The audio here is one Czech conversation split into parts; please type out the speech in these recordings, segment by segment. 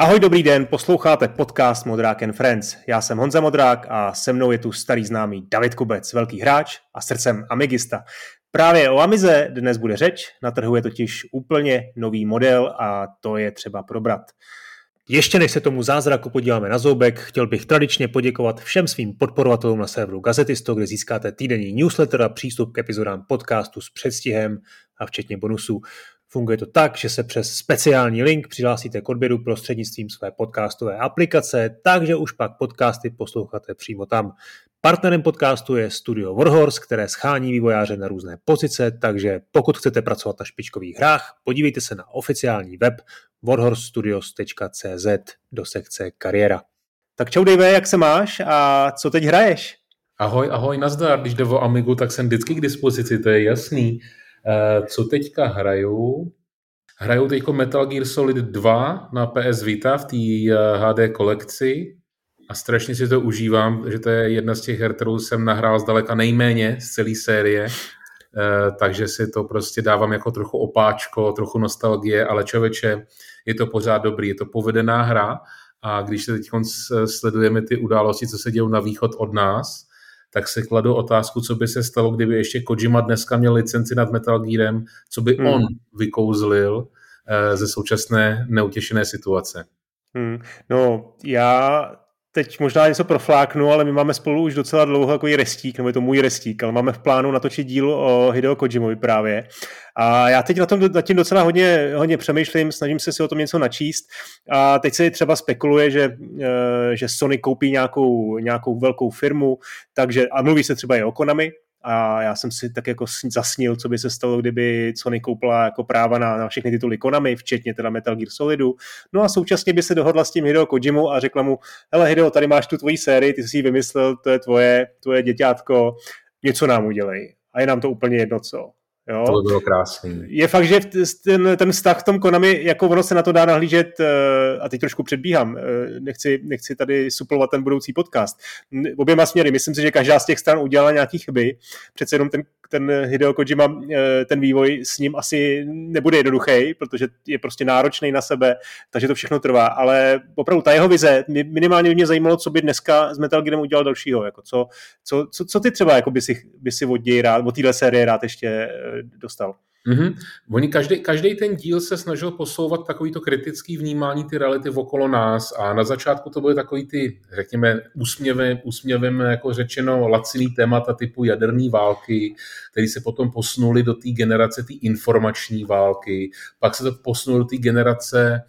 Ahoj, dobrý den, posloucháte podcast Modrák and Friends. Já jsem Honza Modrák a se mnou je tu starý známý David Kubec, velký hráč a srdcem Amigista. Právě o Amize dnes bude řeč, na trhu je totiž úplně nový model a to je třeba probrat. Ještě než se tomu zázraku podíváme na zoubek, chtěl bych tradičně poděkovat všem svým podporovatelům na serveru Gazetisto, kde získáte týdenní newsletter a přístup k epizodám podcastu s předstihem a včetně bonusů. Funguje to tak, že se přes speciální link přihlásíte k odběru prostřednictvím své podcastové aplikace, takže už pak podcasty posloucháte přímo tam. Partnerem podcastu je studio Warhorse, které schání vývojáře na různé pozice, takže pokud chcete pracovat na špičkových hrách, podívejte se na oficiální web warhorsestudios.cz do sekce kariéra. Tak čau Dave, jak se máš a co teď hraješ? Ahoj, ahoj, nazdar. Když jde o Amigu, tak jsem vždycky k dispozici, to je jasný. Eh, co teďka hraju? Hraju teď Metal Gear Solid 2 na PS Vita v té HD eh, kolekci. A strašně si to užívám, že to je jedna z těch her, kterou jsem nahrál zdaleka nejméně z celé série, eh, takže si to prostě dávám jako trochu opáčko, trochu nostalgie, ale člověče, je to pořád dobrý, je to povedená hra. A když se teď sledujeme ty události, co se dějí na východ od nás, tak si kladu otázku, co by se stalo, kdyby ještě Kojima dneska měl licenci nad Metal Gearem, co by hmm. on vykouzlil eh, ze současné neutěšené situace. Hmm. No, já teď možná něco profláknu, ale my máme spolu už docela dlouho takový restík, nebo je to můj restík, ale máme v plánu natočit díl o Hideo Kojimovi právě. A já teď na tom nad tím docela hodně, hodně přemýšlím, snažím se si o tom něco načíst. A teď se třeba spekuluje, že, eh, že Sony koupí nějakou, nějakou velkou firmu, takže, a mluví se třeba i o Konami, a já jsem si tak jako zasnil, co by se stalo, kdyby Sony koupila jako práva na, na všechny tituly Konami, včetně teda Metal Gear Solidu. No a současně by se dohodla s tím Hideo Kojimu a řekla mu, hele Hideo, tady máš tu tvoji sérii, ty jsi ji vymyslel, to je tvoje, tvoje děťátko, něco nám udělej. A je nám to úplně jedno co. Jo? To by bylo krásný. Je fakt, že ten, ten vztah v tom Konami, jako ono se na to dá nahlížet, eh, a teď trošku předbíhám, eh, nechci, nechci tady suplovat ten budoucí podcast. Oběma směry, myslím si, že každá z těch stran udělala nějaký chyby. Přece jenom ten, ten Hideo Kojima, eh, ten vývoj s ním asi nebude jednoduchý, protože je prostě náročný na sebe, takže to všechno trvá. Ale opravdu ta jeho vize, minimálně mě zajímalo, co by dneska s Metal Gearem udělal dalšího. Jako co, co, co, co, ty třeba jako by si, by si od něj rád, od téhle série rád ještě dostal. Mm-hmm. Oni každý, každý ten díl se snažil posouvat takovýto kritický vnímání ty reality okolo nás a na začátku to byly takový ty, řekněme, úsměvem, úsměvem jako řečeno laciný témata typu jaderné války, které se potom posunuli do té generace té informační války, pak se to posunulo do té generace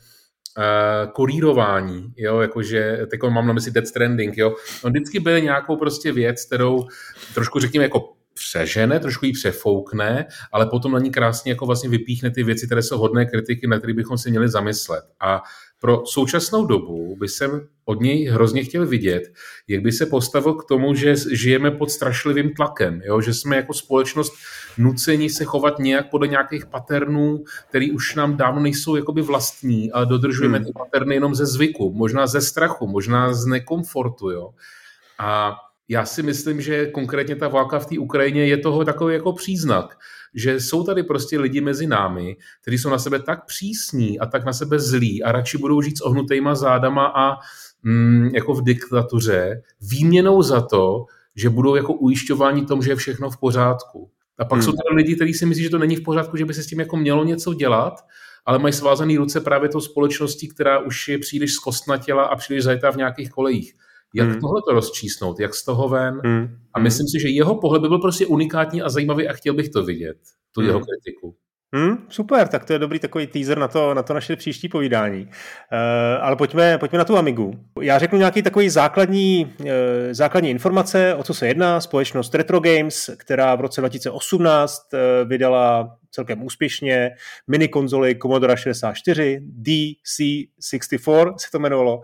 uh, kurírování, jo, jakože, teď mám na mysli Dead Stranding, jo, on vždycky byl nějakou prostě věc, kterou trošku řekněme jako přežene, trošku ji přefoukne, ale potom na ní krásně jako vlastně vypíchne ty věci, které jsou hodné kritiky, na které bychom si měli zamyslet. A pro současnou dobu by jsem od něj hrozně chtěl vidět, jak by se postavil k tomu, že žijeme pod strašlivým tlakem, jo? že jsme jako společnost nuceni se chovat nějak podle nějakých paternů, které už nám dávno nejsou jakoby vlastní a dodržujeme hmm. ty paterny jenom ze zvyku, možná ze strachu, možná z nekomfortu. Jo? A já si myslím, že konkrétně ta válka v té Ukrajině je toho takový jako příznak, že jsou tady prostě lidi mezi námi, kteří jsou na sebe tak přísní a tak na sebe zlí a radši budou žít s ohnutýma zádama a mm, jako v diktatuře, výměnou za to, že budou jako ujišťováni tom, že je všechno v pořádku. A pak hmm. jsou tady lidi, kteří si myslí, že to není v pořádku, že by se s tím jako mělo něco dělat, ale mají svázané ruce právě tou společností, která už je příliš zkostnatěla a příliš zajetá v nějakých kolejích. Jak hmm. tohle to rozčísnout, jak z toho ven. Hmm. A myslím si, že jeho pohled by byl prostě unikátní a zajímavý a chtěl bych to vidět, tu hmm. jeho kritiku. Hmm, super, tak to je dobrý takový teaser na to, na to naše příští povídání. Uh, ale pojďme, pojďme na tu Amigu. Já řeknu nějaký takový základní, uh, základní informace, o co se jedná. Společnost Retro Games, která v roce 2018 uh, eh, vydala celkem úspěšně mini konzoli Commodore 64, DC64 se to jmenovalo, uh,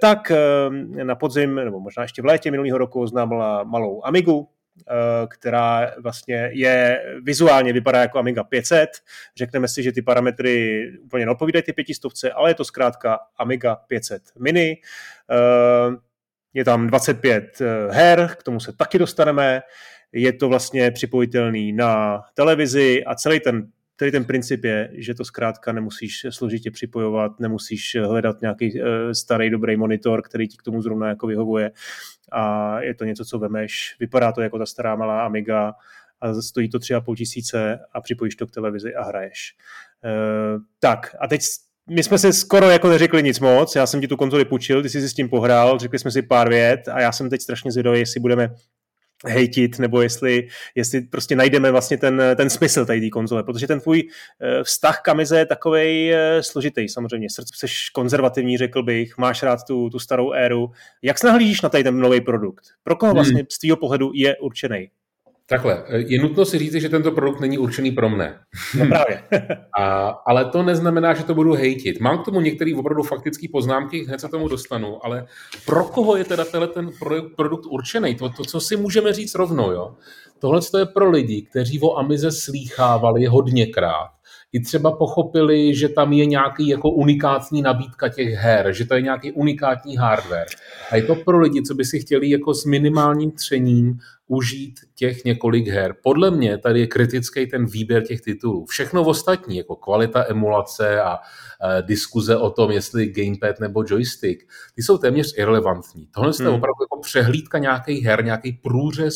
tak uh, na podzim, nebo možná ještě v létě minulého roku oznámila malou Amigu, Eh, která vlastně je vizuálně vypadá jako Amiga 500. Řekneme si, že ty parametry úplně neodpovídají ty pětistovce, ale je to zkrátka Amiga 500 mini. Eh, je tam 25 eh, her, k tomu se taky dostaneme. Je to vlastně připojitelný na televizi a celý ten Tady ten princip je, že to zkrátka nemusíš složitě připojovat, nemusíš hledat nějaký uh, starý dobrý monitor, který ti k tomu zrovna jako vyhovuje a je to něco, co vemeš. Vypadá to jako ta stará malá Amiga a stojí to tři a půl tisíce a připojíš to k televizi a hraješ. Uh, tak a teď my jsme si skoro jako neřekli nic moc, já jsem ti tu konzoli půjčil, ty jsi si s tím pohrál, řekli jsme si pár vět a já jsem teď strašně zvědavý, jestli budeme hejtit, nebo jestli, jestli prostě najdeme vlastně ten, ten smysl tady té konzole, protože ten tvůj eh, vztah k Amize je takovej eh, složitý samozřejmě. Srdce jsi konzervativní, řekl bych, máš rád tu, tu starou éru. Jak se nahlížíš na tady ten nový produkt? Pro koho hmm. vlastně hmm. z tvého pohledu je určený? Takhle, je nutno si říct, že tento produkt není určený pro mne. No právě. A, ale to neznamená, že to budu hejtit. Mám k tomu některé opravdu faktické poznámky, hned se tomu dostanu, ale pro koho je teda tenhle ten produkt určený? To, to, co si můžeme říct rovnou, jo? Tohle je pro lidi, kteří o Amize slýchávali hodněkrát i třeba pochopili, že tam je nějaký jako unikátní nabídka těch her, že to je nějaký unikátní hardware. A je to pro lidi, co by si chtěli jako s minimálním třením užít těch několik her. Podle mě tady je kritický ten výběr těch titulů. Všechno ostatní, jako kvalita emulace a e, diskuze o tom, jestli gamepad nebo joystick, ty jsou téměř irrelevantní. Tohle hmm. je opravdu jako přehlídka nějakých her, nějaký průřez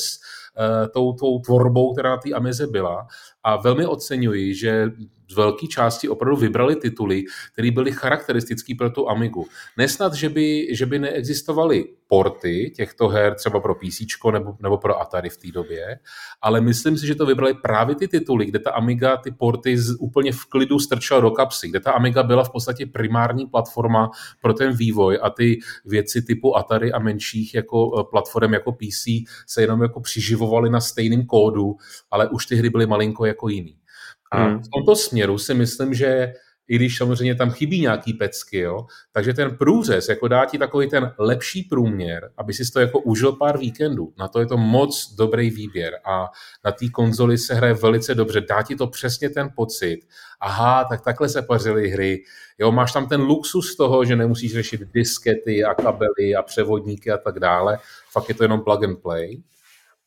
e, tou, tou tvorbou, která na té Amize byla. A velmi oceňuji, že z velké části opravdu vybrali tituly, které byly charakteristické pro tu Amigu. Nesnad, že by, že by neexistovaly porty těchto her třeba pro PC nebo, nebo pro Atari v té době, ale myslím si, že to vybrali právě ty tituly, kde ta Amiga ty porty z, úplně v klidu strčila do kapsy, kde ta Amiga byla v podstatě primární platforma pro ten vývoj a ty věci typu Atari a menších jako eh, platform jako PC se jenom jako přiživovaly na stejném kódu, ale už ty hry byly malinko jako jiný. A hmm. v tomto směru si myslím, že i když samozřejmě tam chybí nějaký pecky, jo, takže ten průřez jako dá ti takový ten lepší průměr, aby si to jako užil pár víkendů. Na to je to moc dobrý výběr a na té konzoli se hraje velice dobře. Dá ti to přesně ten pocit. Aha, tak takhle se pařily hry. Jo, máš tam ten luxus toho, že nemusíš řešit diskety a kabely a převodníky a tak dále. Fakt je to jenom plug and play.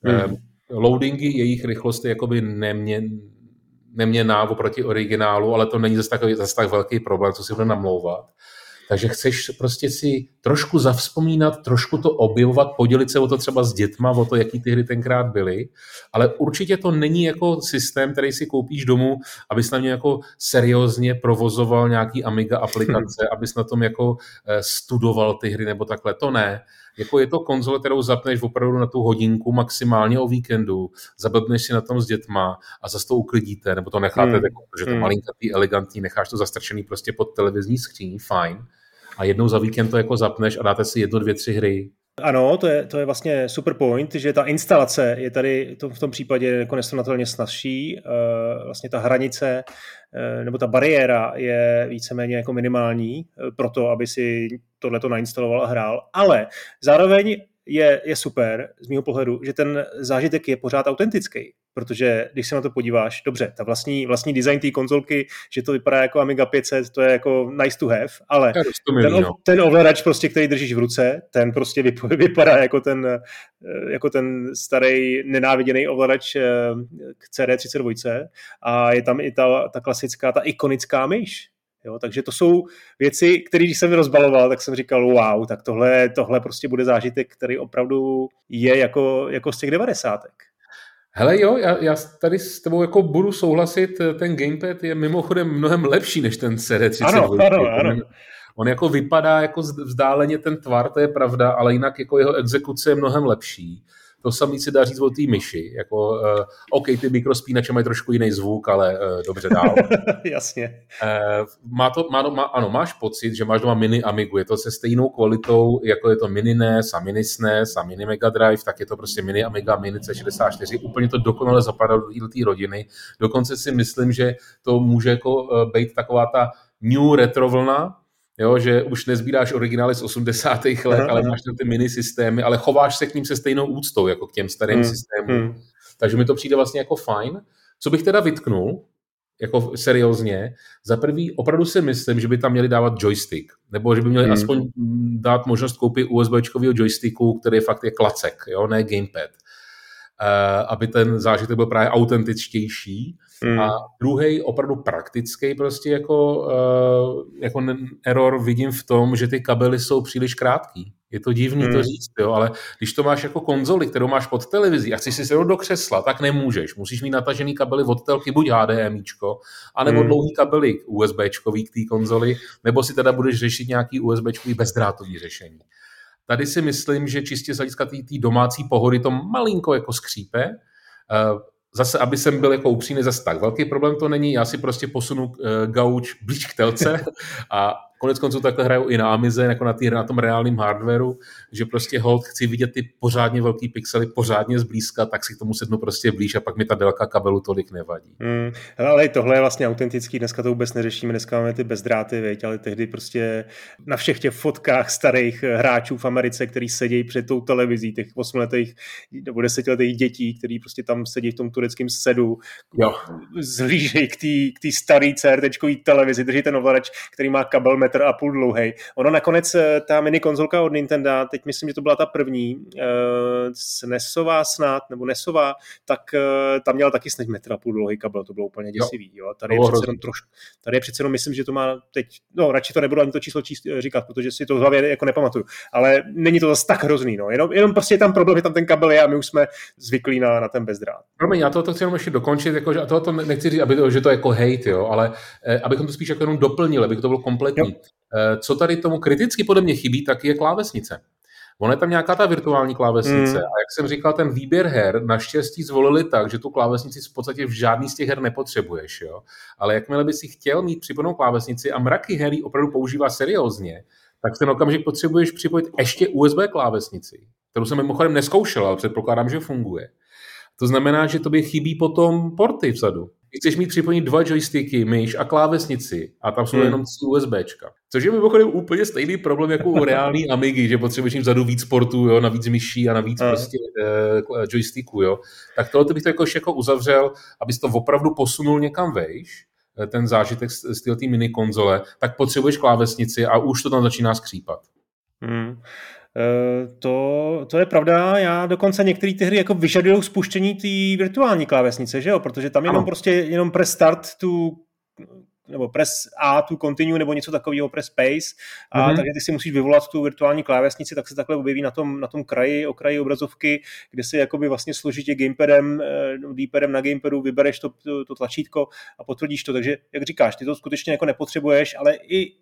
Hmm. Loadingy, jejich rychlost je jakoby nemě, neměná oproti originálu, ale to není zase, takový, zase tak velký problém, co si bude namlouvat. Takže chceš prostě si trošku zavzpomínat, trošku to objevovat, podělit se o to třeba s dětma, o to, jaký ty hry tenkrát byly, ale určitě to není jako systém, který si koupíš domů, abys na ně jako seriózně provozoval nějaký Amiga aplikace, abys na tom jako eh, studoval ty hry nebo takhle, to ne. Jako je to konzole, kterou zapneš opravdu na tu hodinku, maximálně o víkendu, zablbneš si na tom s dětma a zase to uklidíte, nebo to necháte, hmm. jako, že to hmm. malinkatý, elegantní, necháš to zastrčený prostě pod televizní skříní, fajn. A jednou za víkend to jako zapneš a dáte si jedno, dvě, tři hry, ano, to je, to je vlastně super point, že ta instalace je tady to v tom případě jako nesrovnatelně snazší. Uh, vlastně ta hranice nebo ta bariéra je víceméně jako minimální uh, pro to, aby si tohleto nainstaloval a hrál. Ale zároveň je, je super z mého pohledu, že ten zážitek je pořád autentický, protože když se na to podíváš, dobře, ta vlastní, vlastní design té konzolky, že to vypadá jako Amiga 500, to je jako nice to have, ale ten, no. ten ovladač prostě, který držíš v ruce, ten prostě vypadá jako ten, eh, jako ten starý nenáviděný ovladač eh, k CD32 a je tam i ta, ta klasická, ta ikonická myš, Jo, takže to jsou věci, které když jsem rozbaloval, tak jsem říkal, wow, tak tohle, tohle prostě bude zážitek, který opravdu je jako, jako z těch devadesátek. Hele jo, já, já tady s tebou jako budu souhlasit, ten gamepad je mimochodem mnohem lepší než ten CD32. Ano, ano, ano. On jako vypadá jako vzdáleně ten tvar, to je pravda, ale jinak jako jeho exekuce je mnohem lepší. To samý se dá říct o té myši. Jako, uh, OK, ty mikrospínače mají trošku jiný zvuk, ale uh, dobře dál. Jasně. Uh, má to, má, má, ano, máš pocit, že máš doma mini Amigu. Je to se stejnou kvalitou, jako je to mini NES a mini SNES a mini Mega Drive, tak je to prostě mini Amiga, mini C64. Úplně to dokonale zapadá do té rodiny. Dokonce si myslím, že to může jako uh, být taková ta new retro vlna, jo, že už nezbíráš originály z 80. let, uh-huh. ale máš tam ty mini systémy, ale chováš se k ním se stejnou úctou, jako k těm starým uh-huh. systémům. Uh-huh. Takže mi to přijde vlastně jako fajn. Co bych teda vytknul, jako seriózně, za prvý opravdu si myslím, že by tam měli dávat joystick, nebo že by měli hmm. aspoň dát možnost koupit USB joysticku, který fakt je klacek, jo, ne gamepad. Aby ten zážitek byl právě autentičtější. Mm. A druhý opravdu praktický prostě jako, jako error vidím v tom, že ty kabely jsou příliš krátký. Je to divný hmm. to říct, jo, ale když to máš jako konzoli, kterou máš pod televizí a chceš si sednout do křesla, tak nemůžeš. Musíš mít natažený kabely od telky, buď HDMIčko, anebo hmm. dlouhý kabely USBčkový k té konzoli, nebo si teda budeš řešit nějaký USBčkový bezdrátový řešení. Tady si myslím, že čistě z hlediska té domácí pohody to malinko jako skřípe. Eh, zase, aby jsem byl jako upřímný, zase tak velký problém to není, já si prostě posunu uh, gauč blíž k telce a Konec konců takhle hrajou i na Amize, jako na, tý, na tom reálném hardwareu, že prostě hold chci vidět ty pořádně velký pixely, pořádně zblízka, tak si k tomu sednu prostě blíž a pak mi ta délka kabelu tolik nevadí. Hmm, ale tohle je vlastně autentický, dneska to vůbec neřešíme, dneska máme ty bezdráty, věď, ale tehdy prostě na všech těch fotkách starých hráčů v Americe, který sedí před tou televizí, těch osmletých nebo desetiletých dětí, který prostě tam sedí v tom tureckém sedu, jo. zhlížejí k té staré CRT televizi, drží ten ovladač, který má kabel metr a půl dlouhý. Ono nakonec, eh, ta mini konzolka od Nintendo, teď myslím, že to byla ta první, uh, SNESová snad, nebo NESová, tak uh, tam měla taky snad metr a půl dlouhý kabel, to bylo úplně děsivý. Jo. Tady, je přece jenom trošku, tady je přece jenom, myslím, že to má teď, no radši to nebudu ani to číslo číst, říkat, protože si to v hlavě jako nepamatuju, ale není to zase tak hrozný, no. jenom, jenom prostě je tam problém, že tam ten kabel je a my už jsme zvyklí na, na ten bezdrát. Promiň, já to, to chci jenom ještě dokončit, jako, že, a to nechci říct, aby to, že to je jako hate, jo, ale eh, abychom to spíš jako jenom doplnili, aby to bylo kompletní. Jo. Eh, co tady tomu kriticky podle mě chybí, tak je klávesnice. Ono je tam nějaká ta virtuální klávesnice mm. a jak jsem říkal, ten výběr her naštěstí zvolili tak, že tu klávesnici v podstatě v žádný z těch her nepotřebuješ. Jo? Ale jakmile by si chtěl mít připojenou klávesnici a mraky her opravdu používá seriózně, tak ten okamžik potřebuješ připojit ještě USB klávesnici, kterou jsem mimochodem neskoušel, ale předpokládám, že funguje. To znamená, že tobě chybí potom porty vzadu chceš mít připojit dva joysticky, myš a klávesnici a tam jsou hmm. jenom tři USBčka. Což je mimochodem úplně stejný problém jako u reální Amigy, že potřebuješ mít vzadu víc portů, jo, navíc myší a navíc hmm. prostě uh, joysticků, jo. Tak tohle bych to jako, jako uzavřel, abys to opravdu posunul někam vejš, eh, ten zážitek z, z té mini konzole, tak potřebuješ klávesnici a už to tam začíná skřípat. Hmm. Eh, to, to je pravda, já dokonce některé ty hry jako vyžadují spuštění té virtuální klávesnice, že jo, protože tam jenom ano. prostě jenom press start tu nebo press A tu continue nebo něco takového press space a mm-hmm. takže ty si musíš vyvolat tu virtuální klávesnici, tak se takhle objeví na tom, na tom kraji, okraji obrazovky, kde si jakoby vlastně složitě gamepadem, eh, D-padem na gamepadu vybereš to, to, to tlačítko a potvrdíš to, takže jak říkáš, ty to skutečně jako nepotřebuješ, ale i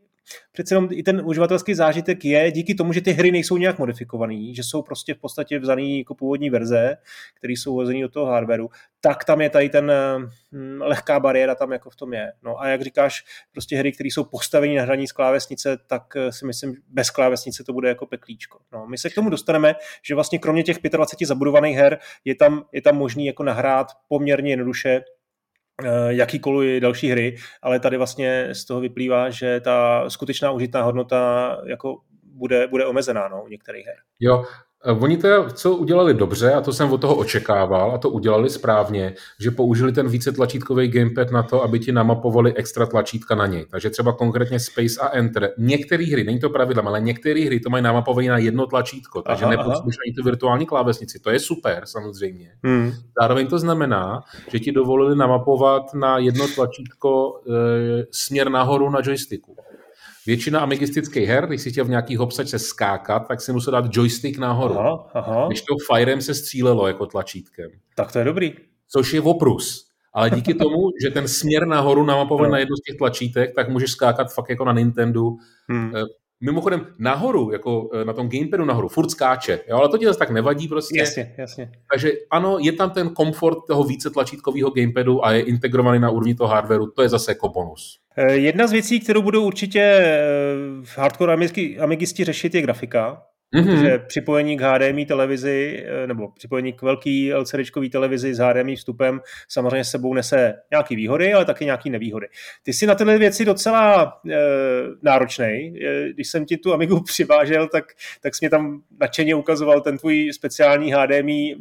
přece jenom i ten uživatelský zážitek je díky tomu, že ty hry nejsou nějak modifikované, že jsou prostě v podstatě vzaný jako původní verze, které jsou hozený do toho hardwareu, tak tam je tady ten hm, lehká bariéra tam jako v tom je. No a jak říkáš, prostě hry, které jsou postaveny na hraní z klávesnice, tak eh, si myslím, bez klávesnice to bude jako peklíčko. No, my se k tomu dostaneme, že vlastně kromě těch 25 zabudovaných her je tam, je tam možný jako nahrát poměrně jednoduše jakýkoliv další hry, ale tady vlastně z toho vyplývá, že ta skutečná užitná hodnota jako bude, bude omezená no, u některých her. Jo, Eh, oni to, co udělali dobře, a to jsem od toho očekával, a to udělali správně, že použili ten více tlačítkový gamepad na to, aby ti namapovali extra tlačítka na něj. Takže třeba konkrétně Space a Enter. Některé hry, není to pravidlem, ale některé hry to mají namapované na jedno tlačítko, takže nepotřebuješ ani tu virtuální klávesnici. To je super, samozřejmě. Hmm. Zároveň to znamená, že ti dovolili namapovat na jedno tlačítko e, směr nahoru na joysticku. Většina amigistických her, když si chtěl v nějaký hopsačce skákat, tak si musel dát joystick nahoru. Aha, aha. Když to Firem se střílelo jako tlačítkem. Tak to je dobrý. Což je oprus. Ale díky tomu, že ten směr nahoru namapoval no. na jedno z těch tlačítek, tak můžeš skákat fakt jako na Nintendo. Hmm. Mimochodem nahoru, jako eh, na tom gamepadu nahoru, furt skáče, jo, ale to ti zase tak nevadí prostě. Jasně, jasně. Takže ano, je tam ten komfort toho více tlačítkového gamepadu a je integrovaný na úrovni toho hardwareu, to je zase jako bonus. Eh, jedna z věcí, kterou budou určitě eh, v hardcore amigisti řešit, je grafika. Mm-hmm. Protože připojení k HDMI televizi eh, nebo připojení k velký LCD televizi s HDMI vstupem samozřejmě sebou nese nějaké výhody, ale taky nějaké nevýhody. Ty jsi na tyhle věci docela e, náročný. Když jsem ti tu Amigu přivážel, tak, tak jsi mě tam nadšeně ukazoval ten tvůj speciální HDMI e,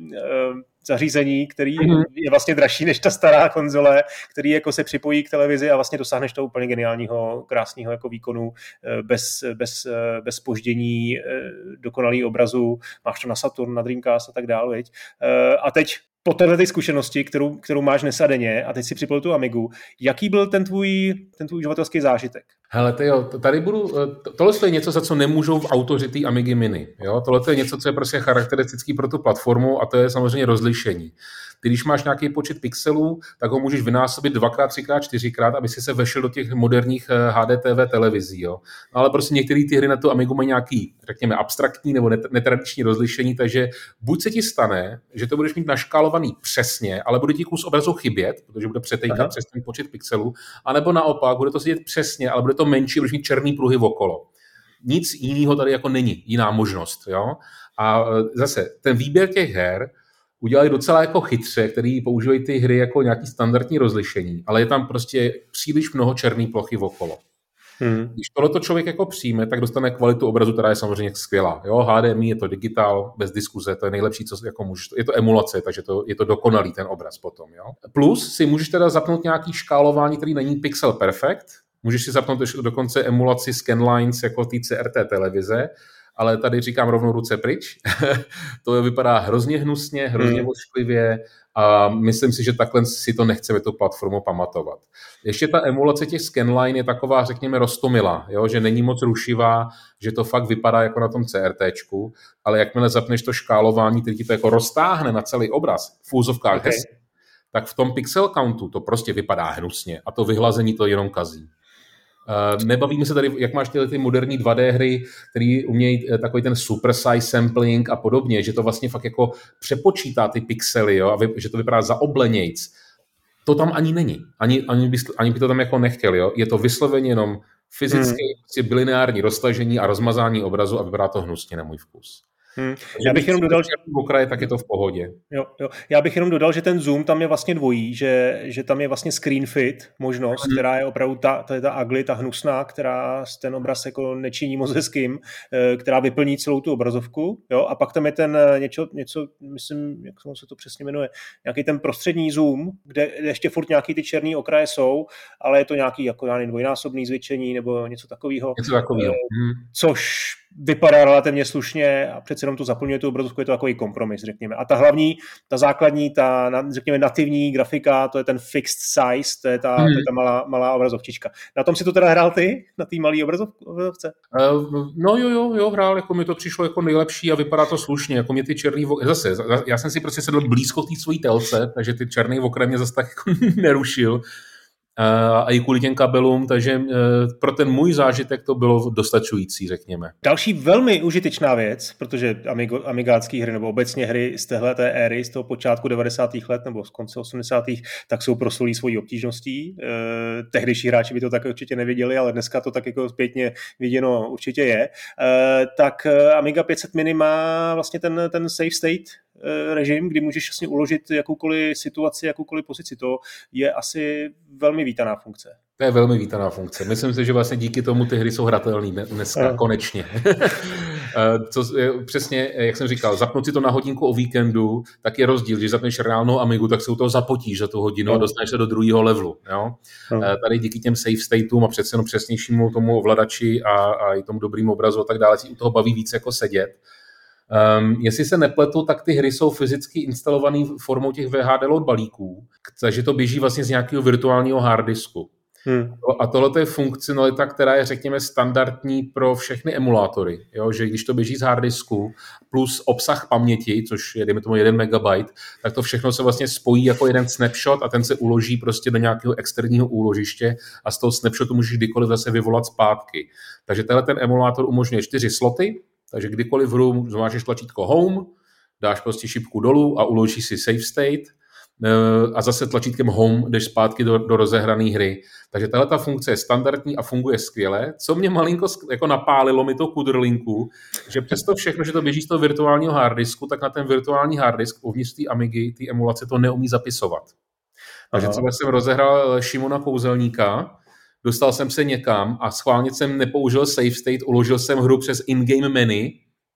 zařízení, který mm-hmm. je vlastně dražší než ta stará konzole, který jako se připojí k televizi a vlastně dosáhneš toho úplně geniálního, krásného jako výkonu eh, bez, bez, eh, bez spoždění, dokonalý obrazu, máš to na Saturn, na Dreamcast a tak dále. A teď po téhle zkušenosti, kterou, kterou máš nesadeně a teď si připojil tu Amigu, jaký byl ten tvůj, ten tvůj uživatelský zážitek? Hele, ty jo, tady budu, tohle je něco, za co nemůžou v autoři té Amigy Mini. Jo? Tohle je něco, co je prostě charakteristický pro tu platformu a to je samozřejmě rozlišení. Ty, když máš nějaký počet pixelů, tak ho můžeš vynásobit dvakrát, třikrát, čtyřikrát, aby si se vešel do těch moderních HDTV eh, televizí. Jo. No, ale prostě některé ty hry na tu Amigu mají nějaký, řekněme, abstraktní nebo netradiční rozlišení, takže buď se ti stane, že to budeš mít naškálovaný přesně, ale bude ti kus obrazu chybět, protože bude přetejkat přes ten počet pixelů, anebo naopak, bude to sedět přesně, ale bude to menší, budeš mít černý pruhy okolo. Nic jiného tady jako není, jiná možnost. Jo? A eh, zase, ten výběr těch her udělali docela jako chytře, který používají ty hry jako nějaký standardní rozlišení, ale je tam prostě příliš mnoho černé plochy okolo. Hmm. Když tohleto člověk jako přijme, tak dostane kvalitu obrazu, která je samozřejmě skvělá. Jo, HDMI je to digitál, bez diskuze, to je nejlepší, co jako můžeš, je to emulace, takže to, je to dokonalý ten obraz potom. Jo. Plus si můžeš teda zapnout nějaký škálování, který není pixel perfect, můžeš si zapnout dokonce emulaci scanlines jako té CRT televize, ale tady říkám rovnou ruce pryč. to vypadá hrozně hnusně, hrozně hmm. ošklivě a myslím si, že takhle si to nechceme tu platformu pamatovat. Ještě ta emulace těch scanline je taková, řekněme, rostomila, jo? že není moc rušivá, že to fakt vypadá jako na tom CRTčku, ale jakmile zapneš to škálování, který ti to jako roztáhne na celý obraz v úzovkách okay. tak v tom pixel countu to prostě vypadá hnusně a to vyhlazení to jenom kazí. Uh, nebavíme se tady, jak máš tyhle ty moderní 2D hry, které umějí eh, takový ten super size sampling a podobně, že to vlastně fakt jako přepočítá ty pixely, jo, a vy, že to vypadá za oblenějc. To tam ani není. Ani, ani, by, ani by to tam jako nechtěl. Jo. Je to vysloveně jenom fyzické hmm. bilineární roztažení a rozmazání obrazu a vypadá to hnusně na můj vkus. Hmm. Já bych jenom dodal, že okraje, tak je to v pohodě. Jo, jo. Já bych jenom dodal, že ten zoom tam je vlastně dvojí, že, že tam je vlastně screen fit možnost, hmm. která je opravdu ta, je ta ugly, ta hnusná, která ten obraz jako nečiní moc hezkým, eh, která vyplní celou tu obrazovku. Jo? A pak tam je ten eh, něco, něco, myslím, jak se to přesně jmenuje, nějaký ten prostřední zoom, kde ještě furt nějaký ty černé okraje jsou, ale je to nějaký jako já nevím, dvojnásobný zvětšení nebo něco takového. Něco takového. Hmm. Což vypadá relativně slušně a přece jenom to zaplňuje tu obrazovku, je to takový kompromis, řekněme. A ta hlavní, ta základní, ta, řekněme, nativní grafika, to je ten fixed size, to je ta, hmm. to je hmm. ta malá, malá obrazovčička. Na tom si to teda hrál ty, na té malé obrazovce? Uh, no jo, jo, jo, hrál, jako mi to přišlo jako nejlepší a vypadá to slušně, jako mě ty černý, zase, já jsem si prostě sedl blízko té svojí telce, takže ty černý okraj mě zase tak jako nerušil, a i kvůli těm kabelům, takže e, pro ten můj zážitek to bylo dostačující, řekněme. Další velmi užitečná věc, protože Amigo, amigácké hry nebo obecně hry z téhle té éry, z toho počátku 90. let nebo z konce 80. tak jsou proslulí svojí obtížností. Eh, tehdejší hráči by to tak určitě neviděli, ale dneska to tak jako zpětně viděno určitě je. Eh, tak Amiga 500 Mini má vlastně ten, ten safe state režim, kdy můžeš vlastně uložit jakoukoliv situaci, jakoukoliv pozici. To je asi velmi vítaná funkce. To je velmi vítaná funkce. Myslím si, že vlastně díky tomu ty hry jsou hratelné dneska, no. konečně. Eh, co, přesně, jak jsem říkal, zapnout si to na hodinku o víkendu, tak je rozdíl. Když zapneš reálnou Amigu, tak se u toho zapotíš za tu hodinu no. a dostaneš se do druhého levelu. Jo? No. Tady díky těm safe stateům a přece jenom přesnějšímu tomu ovladači a, a i tomu dobrému obrazu a tak dále, si u toho baví víc jako sedět. Um, jestli se nepletu, tak ty hry jsou fyzicky instalované formou těch VHD load balíků, takže to běží vlastně z nějakého virtuálního harddisku. Hmm. A tohle je funkcionalita, která je, řekněme, standardní pro všechny emulátory. Jo? Že když to běží z harddisku plus obsah paměti, což je, dejme tomu, 1 megabyte, tak to všechno se vlastně spojí jako jeden snapshot a ten se uloží prostě do nějakého externího úložiště a z toho snapshotu můžeš kdykoliv zase vyvolat zpátky. Takže tenhle ten emulátor umožňuje čtyři sloty, takže kdykoliv v hru zmáčeš tlačítko Home, dáš prostě šipku dolů a uložíš si Save State eh, a zase tlačítkem Home jdeš zpátky do, do rozehrané hry. Takže tahle ta funkce je standardní a funguje skvěle. Co mě malinko jako napálilo mi to kudrlinku, že přesto všechno, že to běží z toho virtuálního harddisku, tak na ten virtuální harddisk uvnitř té Amigy, té emulace to neumí zapisovat. Takže třeba jsem rozehrál Šimona Kouzelníka, dostal jsem se někam a schválně jsem nepoužil save state, uložil jsem hru přes in-game menu,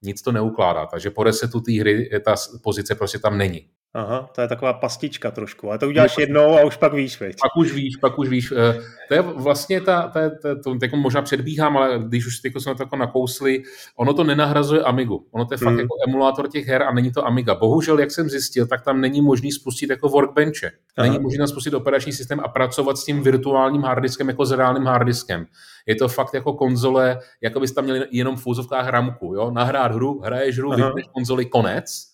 nic to neukládá, takže po resetu té hry ta pozice prostě tam není. Aha, to je taková pastička trošku, ale to uděláš jednou a už pak víš, veď. Pak už víš, pak už víš. Eh, to je vlastně ta, ta, ta to, to možná předbíhám, ale když už jako jsme to jako nakousli, ono to nenahrazuje Amigu. Ono to je fakt hmm. jako emulátor těch her a není to Amiga. Bohužel, jak jsem zjistil, tak tam není možný spustit jako workbenche. Není možné spustit operační systém a pracovat s tím virtuálním harddiskem jako s reálným harddiskem. Je to fakt jako konzole, jako bys tam měl jenom v fouzovkách ramku, jo? nahrát hru, hraješ hru, vypneš konzoli, konec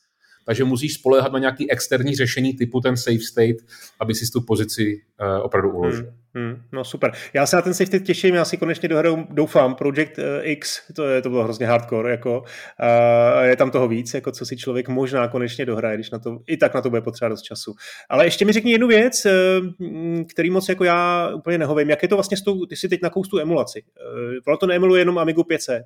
takže musíš spolehat na nějaký externí řešení typu ten safe state, aby si tu pozici uh, opravdu uložil. Hmm, hmm, no super. Já se na ten safe state těším, já si konečně dohraju, doufám, Project eh, X, to, je, to bylo hrozně hardcore, jako, uh, je tam toho víc, jako co si člověk možná konečně dohraje, když na to, i tak na to bude potřeba dost času. Ale ještě mi řekni jednu věc, který moc jako já úplně nehovím, jak je to vlastně s tou, ty si teď nakous tu emulaci. Ono to neemuluje jenom Amigu 500,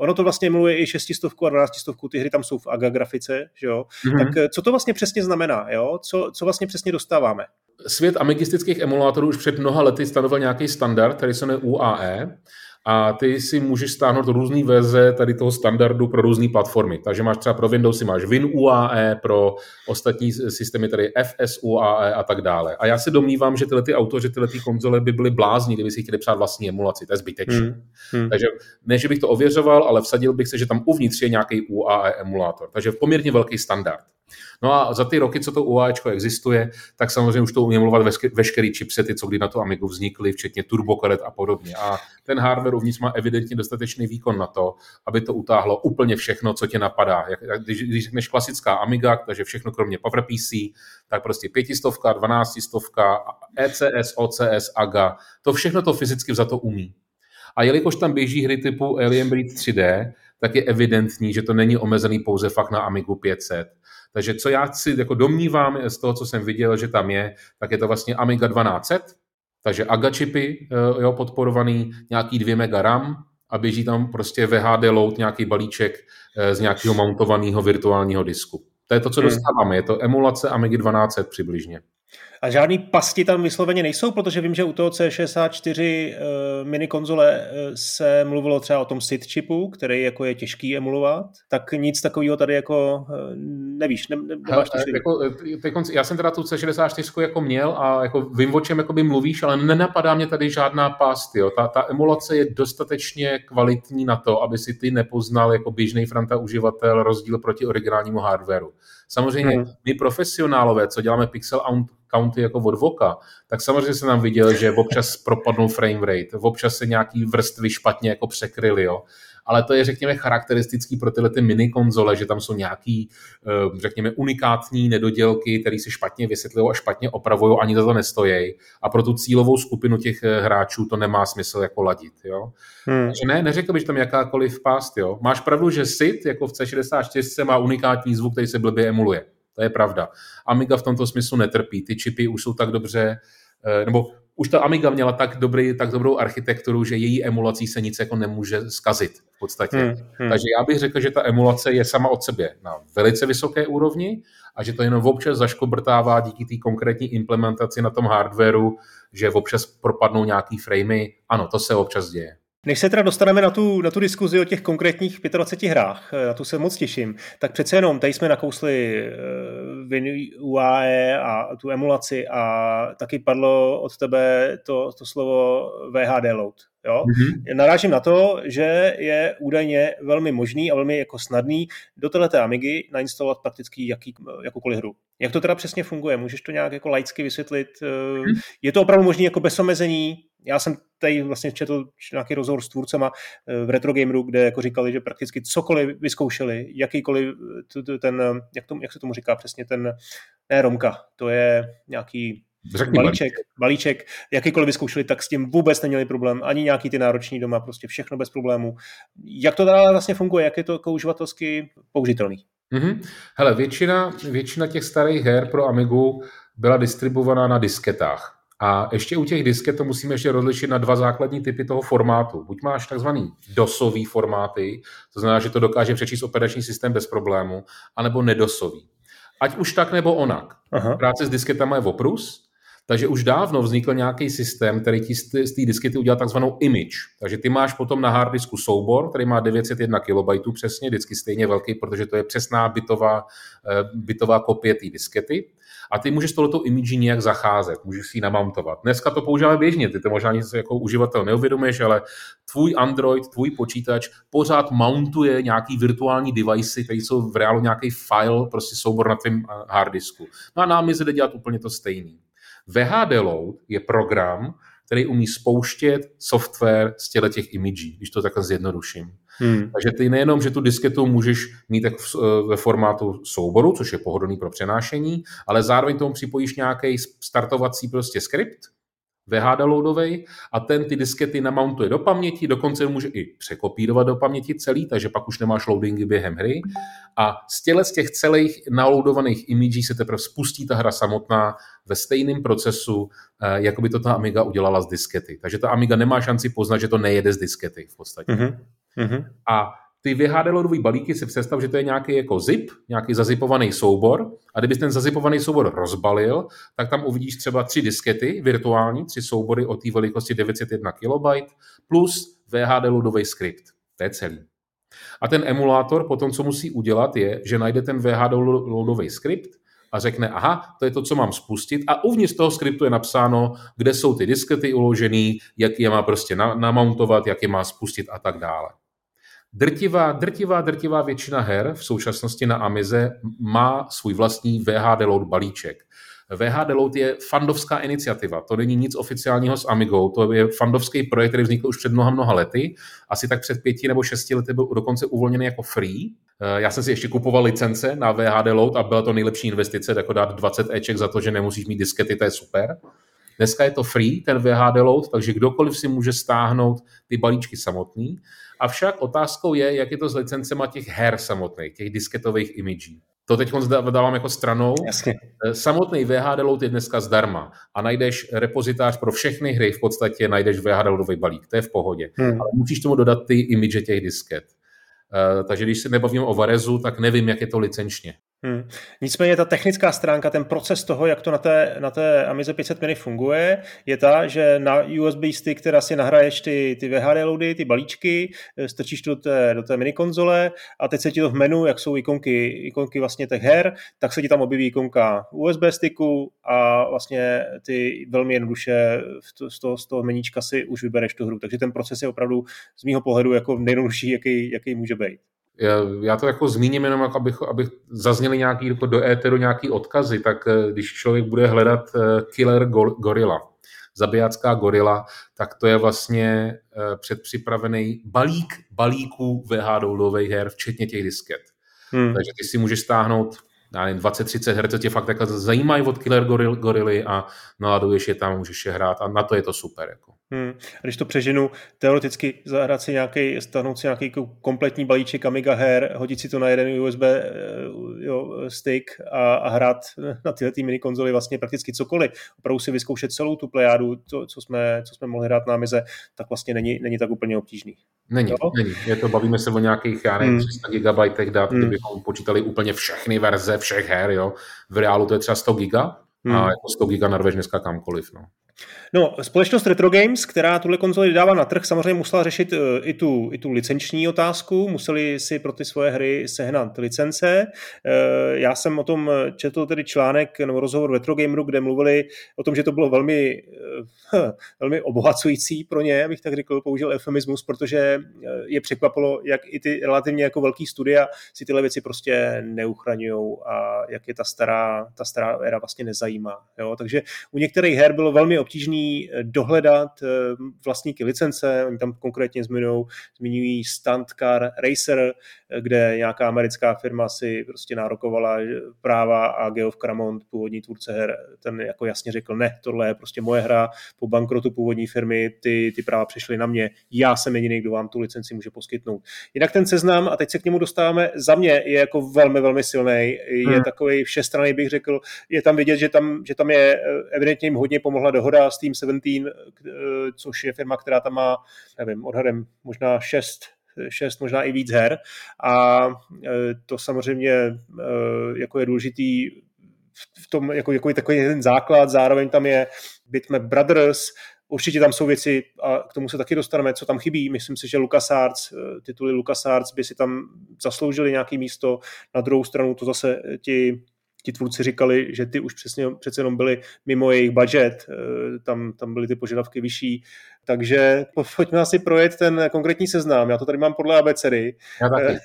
Ono to vlastně miluje i šestistovku a dvanáctistovku, ty hry tam jsou v AGA grafice, že jo? Mm-hmm. Tak eh, co to vlastně přesně znamená, jo? Co, co vlastně přesně dostáváme? Svět amigistických emulátorů už před mnoha lety stanovil nějaký standard, který se jmenuje UAE, a ty si můžeš stáhnout různý verze tady toho standardu pro různé platformy. Takže máš třeba pro Windowsy máš WinUAE, pro ostatní systémy tady FSUAE a tak dále. A já se domnívám, že tyhle ty autoři, tyhle ty konzole by byly blázni, kdyby si chtěli přát vlastní emulaci. To je zbytečné. Hmm. Hmm. Takže ne, že bych to ověřoval, ale vsadil bych se, že tam uvnitř je nějaký UAE emulátor. Takže poměrně velký standard. No a za ty roky, co to UAčko existuje, tak samozřejmě už to umí emulovat veškerý chipsety, co kdy na to Amigu vznikly, včetně turbokaret a podobně. A ten hardware uvnitř má evidentně dostatečný výkon na to, aby to utáhlo úplně všechno, co tě napadá. Jak, když, když řekneš klasická Amiga, takže všechno kromě PowerPC, tak prostě pětistovka, dvanáctistovka, ECS, OCS, AGA, to všechno to fyzicky za to umí. A jelikož tam běží hry typu Alien Breed 3D, tak je evidentní, že to není omezený pouze fakt na Amigu 500. Takže co já si jako domnívám z toho, co jsem viděl, že tam je, tak je to vlastně Amiga 1200, takže AGA čipy eh, jo, podporovaný, nějaký 2 mega RAM a běží tam prostě VHD load, nějaký balíček eh, z nějakého mountovaného virtuálního disku. To je to, co hmm. dostáváme. Je to emulace Amiga 1200 přibližně. A žádný pasti tam vysloveně nejsou, protože vím, že u toho C64 uh, mini konzole se mluvilo třeba o tom SID chipu, který jako je těžký emulovat, tak nic takového tady jako uh, nevíš, ne, ne, nemáš Hele, jako, já jsem teda tu C64 jako měl a jako vím, o čem jakoby mluvíš, ale nenapadá mě tady žádná past. Jo. Ta, ta emulace je dostatečně kvalitní na to, aby si ty nepoznal jako běžný franta uživatel rozdíl proti originálnímu hardwareu. Samozřejmě hmm. my profesionálové, co děláme pixel county jako od voka, tak samozřejmě se nám viděl, že občas propadnul frame rate, občas se nějaký vrstvy špatně jako překryly, jo. Ale to je, řekněme, charakteristický pro tyhle ty mini konzole, že tam jsou nějaký, eh, řekněme, unikátní nedodělky, které se špatně vysvětlují a špatně opravují, ani za to nestojí. A pro tu cílovou skupinu těch eh, hráčů to nemá smysl jako ladit. Jo? Hmm. Takže ne, neřekl bych tam jakákoliv past. Jo? Máš pravdu, že SID jako v C64 má unikátní zvuk, který se blbě emuluje. To je pravda. Amiga v tomto smyslu netrpí. Ty čipy už jsou tak dobře, eh, nebo už ta Amiga měla tak, dobrý, tak dobrou architekturu, že její emulací se nic jako nemůže skazit v podstatě. Hmm, hmm. Takže já bych řekl, že ta emulace je sama od sebe na velice vysoké úrovni a že to jenom občas zaškobrtává díky té konkrétní implementaci na tom hardwareu, že občas propadnou nějaký framey. Ano, to se občas děje. Než se teda dostaneme na tu, na tu diskuzi o těch konkrétních 25 hrách, eh, na tu se moc těším, tak přece jenom tady jsme nakousli uh, UAE a tu emulaci a taky padlo od tebe to, to slovo VHD load. Jo? Mm-hmm. Narážím na to, že je údajně velmi možný a velmi jako snadný do této Amigy nainstalovat prakticky jaký, jakoukoliv hru. Jak to teda přesně funguje? Můžeš to nějak jako laicky vysvětlit? Mm-hmm. Je to opravdu možné jako bez omezení? Já jsem tady vlastně četl nějaký rozhovor s tvůrcema eh, v Retro Gameru, kde jako říkali, že prakticky cokoliv vyzkoušeli, jakýkoliv ten, jak, to, jak se tomu říká přesně, ten, ne Romka, to je nějaký Řekni balíček, balíček, jakýkoliv vyzkoušeli, tak s tím vůbec neměli problém, ani nějaký ty nároční doma, prostě všechno bez problémů. Jak to dále vlastně funguje, jak je to jako uživatelsky použitelný? Mm-hmm. Hele, většina, většina těch starých her pro Amigu byla distribuovaná na disketách. A ještě u těch disket to musíme ještě rozlišit na dva základní typy toho formátu. Buď máš takzvaný DOSový formáty, to znamená, že to dokáže přečíst operační systém bez problému, anebo nedosový. Ať už tak nebo onak. Aha. Práce s disketama je oprus, Takže už dávno vznikl nějaký systém, který ti z té diskety udělal takzvanou image. Takže ty máš potom na hard disku soubor, který má 901 KB přesně, vždycky stejně velký, protože to je přesná bitová, eh, bitová kopie té diskety. A ty můžeš s image nějak zacházet, můžeš si ji namountovat. Dneska to používáme běžně, ty to možná nic jako uživatel neuvědomíš, ale tvůj Android, tvůj počítač pořád mountuje nějaký virtuální device, které jsou v reálu nějaký file, prostě soubor na tvém hard disku. No a nám jde dělat úplně to stejný. VHD Load je program, který umí spouštět software z těchto těch imidží, když to takhle zjednoduším. Hmm. Takže ty nejenom, že tu disketu můžeš mít tak ve formátu souboru, což je pohodlný pro přenášení, ale zároveň tomu připojíš nějaký startovací prostě skript, VHD loadový a ten ty diskety namountuje do paměti, dokonce může i překopírovat do paměti celý, takže pak už nemáš loadingy během hry a z těle z těch celých naloadovaných imidží se teprve spustí ta hra samotná ve stejném procesu, eh, jako by to ta Amiga udělala z diskety. Takže ta Amiga nemá šanci poznat, že to nejede z diskety v podstatě. Mm-hmm. A ty VHD balíky si představ, že to je nějaký jako zip, nějaký zazipovaný soubor a kdybys ten zazipovaný soubor rozbalil, tak tam uvidíš třeba tři diskety virtuální, tři soubory o té velikosti 901 KB plus VHD loadový skript. To je celý. A ten emulátor potom, co musí udělat, je, že najde ten VHD loadový skript a řekne, aha, to je to, co mám spustit a uvnitř toho skriptu je napsáno, kde jsou ty diskety uložený, jak je má prostě namountovat, jak je má spustit a tak dále. Drtivá, drtivá, drtivá většina her v současnosti na Amize má svůj vlastní VHD Load balíček. VHD Load je fandovská iniciativa, to není nic oficiálního s Amigou, to je fandovský projekt, který vznikl už před mnoha, mnoha lety. Asi tak před pěti nebo šesti lety byl dokonce uvolněný jako free. Eh, já jsem si ještě kupoval licence na VHD Load a byla to nejlepší investice, jako dát 20 Eček za to, že nemusíš mít diskety, to je super. Dneska je to free, ten VHD Load, takže kdokoliv si může stáhnout ty balíčky samotný. Avšak otázkou je, jak je to s licencema těch her samotných, těch disketových imidží. To teď dávám jako stranou. Jasně. Eh, samotný VHD load je dneska zdarma a najdeš repozitář pro všechny hry, v podstatě najdeš VHD loadový balík, to je v pohodě. Hmm. Ale musíš tomu dodat ty imidže těch disket. Uh, takže když se nebavím o Varezu, tak nevím, jak je to licenčně. Hmm. Nicméně ta technická stránka, ten proces toho, jak to na té, na té Amize 500 mini funguje, je ta, že na USB stick teda si nahraješ ty, ty VHD loady, ty balíčky, eh, strčíš to do té, do té mini konzole a teď se ti to v menu, jak jsou ikonky, ikonky vlastně těch her, tak se ti tam objeví ikonka USB sticku a vlastně ty velmi jednoduše z toho, z toho meníčka si už vybereš tu hru. Takže ten proces je opravdu z mýho pohledu jako nejjednodušší, jaký, jaký může být já to jako zmíním jenom, jako abych, abych zazněli nějaký jako do éteru nějaký odkazy, tak eh, když člověk bude hledat eh, Killer Gorilla, zabijácká gorila, tak to je vlastně eh, předpřipravený balík balíků VH downloadových her, včetně těch disket. Hmm. Takže ty si můžeš stáhnout já nevím, 20-30 her, co tě fakt takhle zajímají od Killer Goril, Gorily a naladuješ je tam, můžeš je hrát a na to je to super. Jako. Hmm. A když to přeženu, teoreticky zahrát si nějaký, stanout si nějaký kompletní balíček Amiga her, hodit si to na jeden USB eh, jo, stick a, a hrát na tyhle ty mini konzoly vlastně prakticky cokoliv. Opravdu si vyzkoušet celou tu plejádu, to, co jsme, co jsme mohli hrát na Amize, tak vlastně není, není tak úplně obtížný. Není, jo? není. Je to, bavíme se o nějakých, já nevím, hmm. 300 GB dat, hmm. kdybychom počítali úplně všechny verze všech her, jo. V reálu to je třeba 100 giga, hmm. a jako 100 giga narveš dneska kamkoliv. No. No, společnost Retro Games, která tuhle konzoli dává na trh, samozřejmě musela řešit uh, i tu, i tu licenční otázku, museli si pro ty svoje hry sehnat licence. Uh, já jsem o tom četl tedy článek nebo rozhovor Retro Gameru, kde mluvili o tom, že to bylo velmi, velmi obohacující pro ně, abych tak řekl, použil eufemismus, protože je překvapilo, jak i ty relativně jako velký studia si tyhle věci prostě neuchraňují a jak je ta stará, ta stará éra vlastně nezajímá. Jo? Takže u některých her bylo velmi obtížný eh, dohledat eh, vlastníky licence, oni tam konkrétně zmiňují, zmiňují Stunt Car Racer, eh, kde nějaká americká firma si prostě nárokovala práva a Geoff Cramont, původní tvůrce her, ten jako jasně řekl, ne, tohle je prostě moje hra, po bankrotu původní firmy ty, ty práva přišly na mě, já jsem jediný, kdo vám tu licenci může poskytnout. Jinak ten seznam, a teď se k němu dostáváme, za mě je jako velmi, velmi silný, je hmm. takový všestranný, bych řekl, je tam vidět, že tam, že tam je evidentně jim hodně pomohla dohoda s Team 17, eh, což je firma, která tam má, nevím, odhadem možná 6 šest, možná i víc her a eh, to samozřejmě eh, jako je důležitý v tom jako, jako takový ten základ, zároveň tam je Bitmap Brothers, Určitě tam jsou věci, a k tomu se taky dostaneme, co tam chybí. Myslím si, že LucasArts, tituly LucasArts by si tam zasloužili nějaké místo. Na druhou stranu to zase ti ti tvůrci říkali, že ty už přesně, přece jenom byly mimo jejich budget, eh, tam, tam byly ty požadavky vyšší, takže pojďme asi projet ten konkrétní seznam, já to tady mám podle abecedy. Já taky.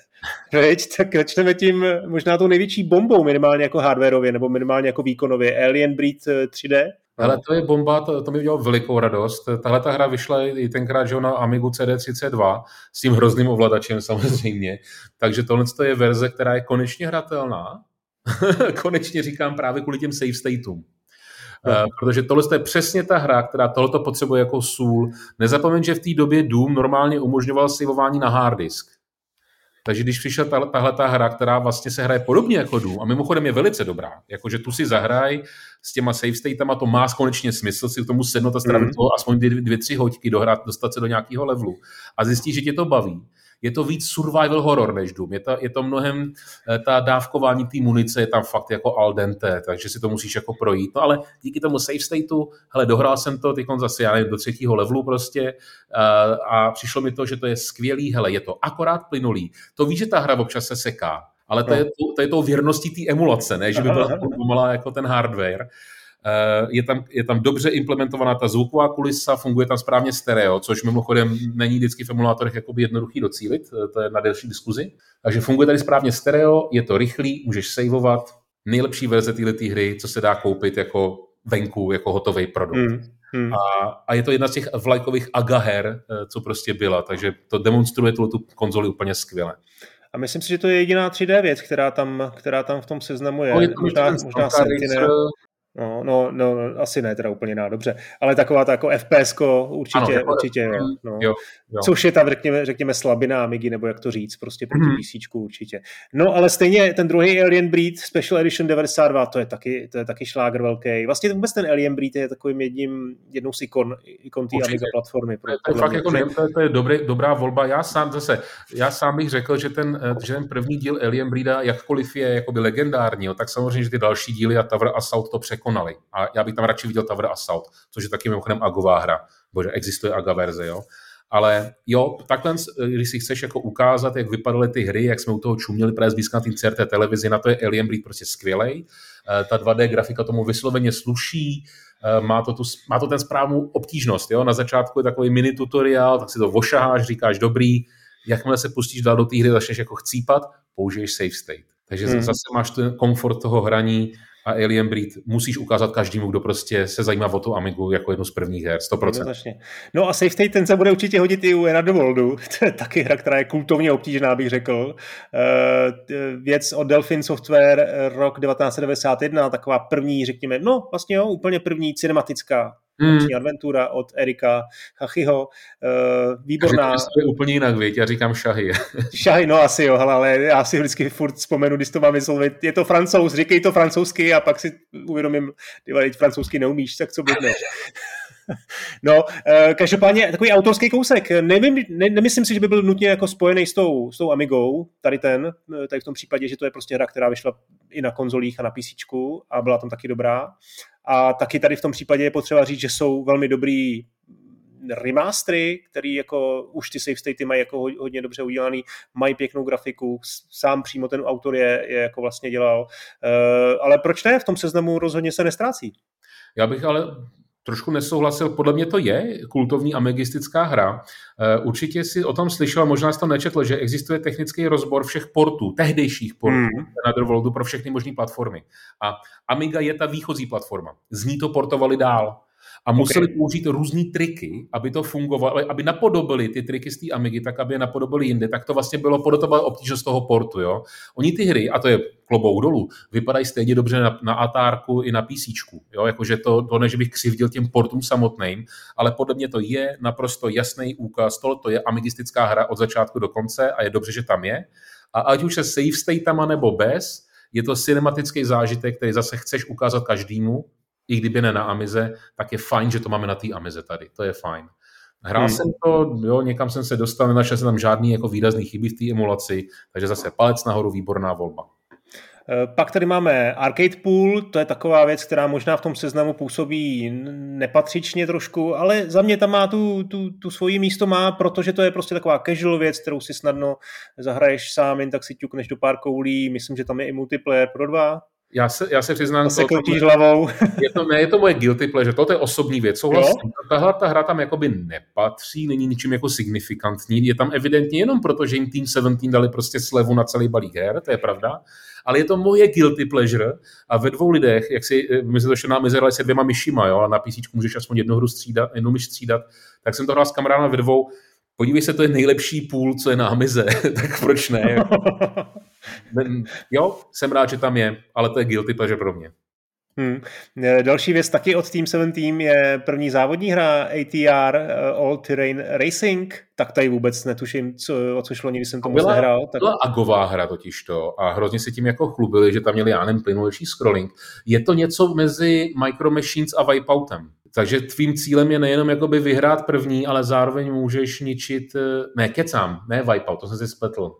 Veď, tak začneme tím možná tou největší bombou, minimálně jako hardwareově, nebo minimálně jako výkonově, Alien Breed 3D. Eh, ale to je bomba, to, to mi udělalo velikou radost. Tahle ta hra vyšla i tenkrát že na Amigu CD32 s tím hrozným ovladačem samozřejmě. Takže tohle je verze, která je konečně hratelná konečně říkám právě kvůli těm save stateům. Uh, protože tohle je přesně ta hra, která tohleto potřebuje jako sůl. Nezapomeň, že v té době Doom normálně umožňoval saveování na hard disk. Takže když přišla tahle ta hra, která vlastně se hraje podobně jako Doom, a mimochodem je velice dobrá, jakože tu si zahraj s těma save statama, to má konečně smysl si k tomu sednout a strávit mm. toho aspoň dvě, dvě, tři hoďky dohrát, dostat se do nějakého levelu a zjistíš, že tě to baví je to víc survival horror než Doom. Je to, je to mnohem, eh, ta dávkování té munice je tam fakt jako al dente, takže si to musíš jako projít. No ale díky tomu save stateu, hele, dohrál jsem to teď zase, já nevím, do třetího levelu prostě a, eh, a přišlo mi to, že to je skvělý, hele, je to akorát plynulý. To víš, že ta hra občas se seká, ale to, no. je, to, to je tou věrností té emulace, ne, že by byla pomalá jako ten hardware. Eh, je tam, je tam dobře implementovaná ta zvuková kulisa, funguje tam správně stereo, což mimochodem není vždycky v emulátorech jakoby jednoduchý docílit, eh, to je na delší diskuzi. Takže funguje tady správně stereo, je to rychlý, můžeš saveovat, nejlepší verze této hry, co se dá koupit jako venku, jako hotový produkt. Mm. Hmm. A, a je to jedna z těch vlajkových agaher, eh, co prostě byla, takže to demonstruje tu, tu konzoli úplně skvěle. A myslím si, že to je jediná 3D věc, která tam, která tam v tom seznamu je. No, je to možná, možná Sentinel. No, no, no, asi ne, teda úplně na dobře. Ale taková ta jako FPS určitě, ano, určitě jo, no. jo, jo. Což je ta, řekněme, řekněme slabina Amigy, nebo jak to říct, prostě proti hmm. PC určitě. No, ale stejně ten druhý Alien Breed Special Edition 92, to je taky, to je taky šláger velký. Vlastně vůbec ten Alien Breed je takovým jedním, jednou z ikon, ikon té Amiga platformy. Pro, to je fakt jako nevím, to je, to je dobrý, dobrá volba. Já sám zase, já sám bych řekl, že ten, že ten první díl Alien Breeda, jakkoliv je jakoby legendární, tak samozřejmě, že ty další díly a Tower Assault to překonali. A já bych tam radši viděl Tower Assault, což je taky mimochodem agová hra, bože, existuje aga verze, jo. Ale jo, takhle, když si chceš jako ukázat, jak vypadaly ty hry, jak jsme u toho čuměli právě zblízka na té CRT televizi, na to je Alien Breed prostě skvělej. Eh, ta 2D grafika tomu vysloveně sluší, eh, má to, tu, má to ten správnou obtížnost. Jo? Na začátku je takový mini tutoriál, tak si to vošaháš, říkáš dobrý, jakmile se pustíš dál do té hry, začneš jako chcípat, použiješ save state. Takže hmm. zase máš ten komfort toho hraní, a Alien Breed musíš ukázat každému, kdo prostě se zajímá o tu Amigu jako jednu z prvních her, 100%. No a Safe State ten se bude určitě hodit i u Worldu, to je taky hra, která je kultovně obtížná, bych řekl. Uh, věc od Delphin Software rok 1991, taková první, řekněme, no vlastně jo, úplně první cinematická Hmm. adventura od Erika Hachyho. Uh, výborná. To je úplně jinak, víc, já říkám šahy. šahy, no asi jo, ale já si vždycky furt vzpomenu, když to mám vyslovit. Je to francouz, říkej to francouzsky a pak si uvědomím, ty francouzsky neumíš, tak co blbneš. No, uh, každopádně takový autorský kousek. Nevím, ne, nemyslím si, že by byl nutně jako spojený s tou, s tou Amigou, tady ten, eh, tady v tom případě, že to je prostě hra, která vyšla i na konzolích a na PC a byla tam taky dobrá. A taky tady v tom případě je potřeba říct, že jsou velmi dobrý remastery, který jako už ty save statey mají jako hodně dobře udělaný, mají pěknou grafiku, sám přímo ten autor je, je jako vlastně dělal. Uh, ale proč ne? V tom seznamu rozhodně se nestrácí. Já bych ale trošku nesouhlasil. Podle mě to je kultovní amigistická hra. Eh, určitě si o tom slyšel, možná jsi to nečetl, že existuje technický rozbor všech portů, tehdejších portů mm. Netherworldu pro všechny možné platformy. A Amiga je ta výchozí platforma. Z ní to portovali dál a museli okay. použít různé triky, aby to fungovalo, aby napodobili ty triky z té Amigy, tak aby je napodobili jinde, tak to vlastně bylo podobná obtížnost toho portu. Jo? Oni ty hry, a to je klobouk dolů, vypadají stejně dobře na, na Atárku i na PC. Jo? Jakože to, to ne, že bych křivdil těm portům samotným, ale podle mě to je naprosto jasný úkaz, to, to je amigistická hra od začátku do konce a je dobře, že tam je. A ať už se save statama nebo bez, je to cinematický zážitek, který zase chceš ukázat každému, i kdyby ne na Amize, tak je fajn, že to máme na té Amize tady. To je fajn. Hrál hmm. jsem to, jo, někam jsem se dostal, nenašel jsem tam žádný jako výrazný chyby v té emulaci, takže zase palec nahoru, výborná volba. Eh, pak tady máme Arcade Pool, to je taková věc, která možná v tom seznamu působí nepatřičně trošku, ale za mě tam má tu, tu, tu svoji místo má, protože to je prostě taková casual věc, kterou si snadno zahraješ sám, jen tak si ťukneš do pár koulí, myslím, že tam je i multiplayer pro dva, já se, já se přiznám, se to, hlavou. je to, ne, je to moje guilty pleasure, to je osobní věc. Souhlasím. Tahle ta hra tam jakoby nepatří, není ničím jako signifikantní. Je tam evidentně jenom proto, že jim Team 17 dali prostě slevu na celý balík her, to je pravda. Ale je to moje guilty pleasure a ve dvou lidech, jak si, eh, my se to na mizerali se dvěma myšima, jo, a na PC můžeš aspoň jednu hru střídat, jednu myš střídat, tak jsem to hrál s kamarádem ve dvou, podívej se, to je nejlepší půl, co je na Amize, tak proč ne? jo, jsem rád, že tam je, ale to je guilty pleasure pro mě. Hmm. E, další věc taky od Team 17 je první závodní hra ATR e, All Terrain Racing, tak tady vůbec netuším, co, o co šlo, nikdy jsem to moc nehrál. Tak... Byla agová hra totiž to a hrozně se tím jako chlubili, že tam měli, já nevím, plynulejší scrolling. Je to něco mezi Micro Machines a Wipeoutem. Takže tvým cílem je nejenom jakoby vyhrát první, ale zároveň můžeš ničit, e, ne, kecám, ne Wipeout, to jsem si spletl.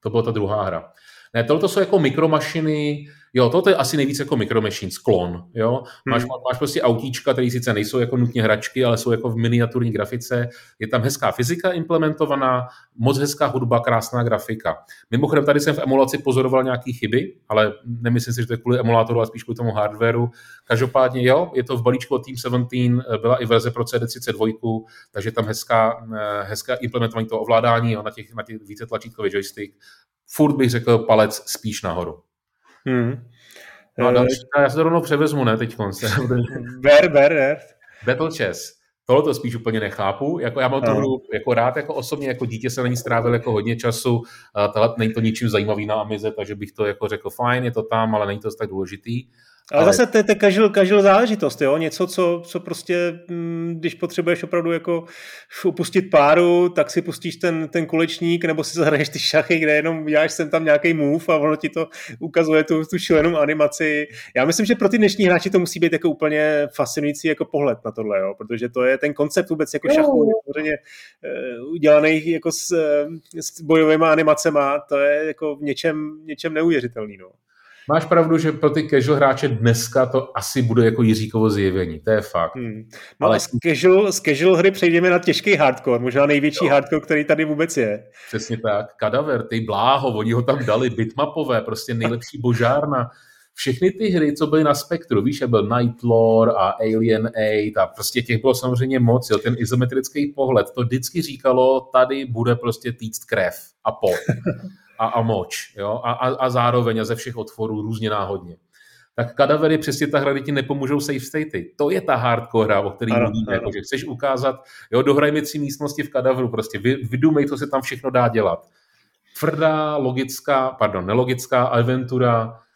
To byla ta druhá hra. Ne, tohle jsou jako mikromašiny, jo, to je asi nejvíc jako mikromachines, sklon, jo. Máš, hmm. máš prostě autíčka, které sice nejsou jako nutně hračky, ale jsou jako v miniaturní grafice. Je tam hezká fyzika implementovaná, moc hezká hudba, krásná grafika. Mimochodem, tady jsem v emulaci pozoroval nějaké chyby, ale nemyslím si, že to je kvůli emulátoru, ale spíš kvůli tomu hardwareu. Každopádně, jo, je to v balíčku od Team 17, byla i verze pro CD32, takže tam hezká, eh, hezká implementování toho ovládání jo, na těch, na těch více tlačítkový joystick furt bych řekl palec spíš nahoru. Hmm. No a další, já se to rovnou převezmu, ne, teď konce. ber, ber, ber. Battle Chess. Tohle to spíš úplně nechápu. Jako já mám to hru jako rád, jako osobně, jako dítě se na ní strávil jako hodně času. Tohle není to ničím zajímavý na Amize, takže bych to jako řekl fajn, je to tam, ale není to tak důležitý. Ale, ale zase to je casual, casual záležitost, jo? něco, co, co prostě, mm, když potřebuješ opravdu jako upustit páru, tak si pustíš ten, ten kulečník, nebo si zahraješ ty šachy, kde jenom děláš sem tam nějaký move a ono ti to ukazuje tu, tu šílenou animaci. Já myslím, že pro ty dnešní hráči to musí být jako úplně fascinující jako pohled na tohle, jo? protože to je ten koncept vůbec jako šachu, je uh, udělaný jako s, s bojovými animacema, to je jako v něčem, něčem neuvěřitelný. No. Máš pravdu, že pro ty casual hráče dneska to asi bude jako Jiříkovo zjevení, to je fakt. Hmm. No Ale... a z casual, z casual hry přejdeme na těžký hardcore, možná největší jo. hardcore, který tady vůbec je. Přesně tak. Kadaver, ty bláho, oni ho tam dali, bitmapové, prostě nejlepší božárna. Všechny ty hry, co byly na spektru, víš, byl Night Lore a Alien 8 a prostě těch bylo samozřejmě moc, jo, ten izometrický pohled, to vždycky říkalo, tady bude prostě týct krev a pot. a, a moč, jo? A, a, a zároveň a ze všech otvorů různě náhodně. Tak kadavery přesně ta hra, ti nepomůžou safe statey. To je ta hardcore hra, o které mluvíme. Jako, že chceš ukázat, jo, dohraj mi tři místnosti v kadavru, prostě vy, vydumej, co se tam všechno dá dělat. Tvrdá, logická, pardon, nelogická aventura, Eh,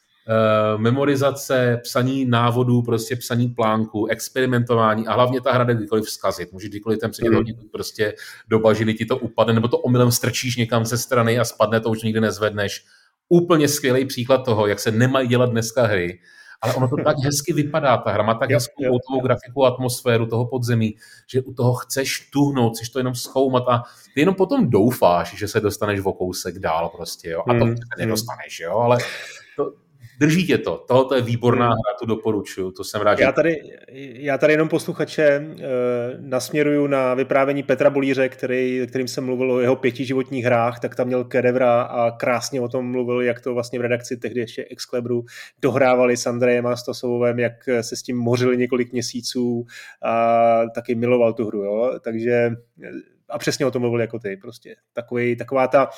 memorizace, psaní návodů, prostě psaní plánku, experimentování a hlavně ta hra jde kdykoliv vzkazit. Může kdykoliv ten předmět mm. hodit prostě do bažiny, ti to upadne, nebo to omylem strčíš někam ze strany a spadne, to už nikdy nezvedneš. Úplně skvělý příklad toho, jak se nemají dělat dneska hry, ale ono to tak hezky vypadá, ta hra má tak hezkou hotovou grafiku, atmosféru toho podzemí, že u toho chceš tuhnout, chceš to jenom zkoumat a ty jenom potom doufáš, že se dostaneš o kousek dál prostě, jo, a to mm. nedostaneš, jo, ale to, drží tě to. Tohle je výborná hra, tu doporučuju, to jsem rád. Já tady, já tady jenom posluchače e, nasměruju na vyprávění Petra Bolíře, který, kterým jsem mluvil o jeho pěti životních hrách, tak tam měl Kedevra a krásně o tom mluvil, jak to vlastně v redakci tehdy ještě Excalibru dohrávali s Andrejem a Stosovem, jak se s tím mořili několik měsíců a taky miloval tu hru, jo? takže a přesně o tom mluvil jako ty, prostě takový, taková ta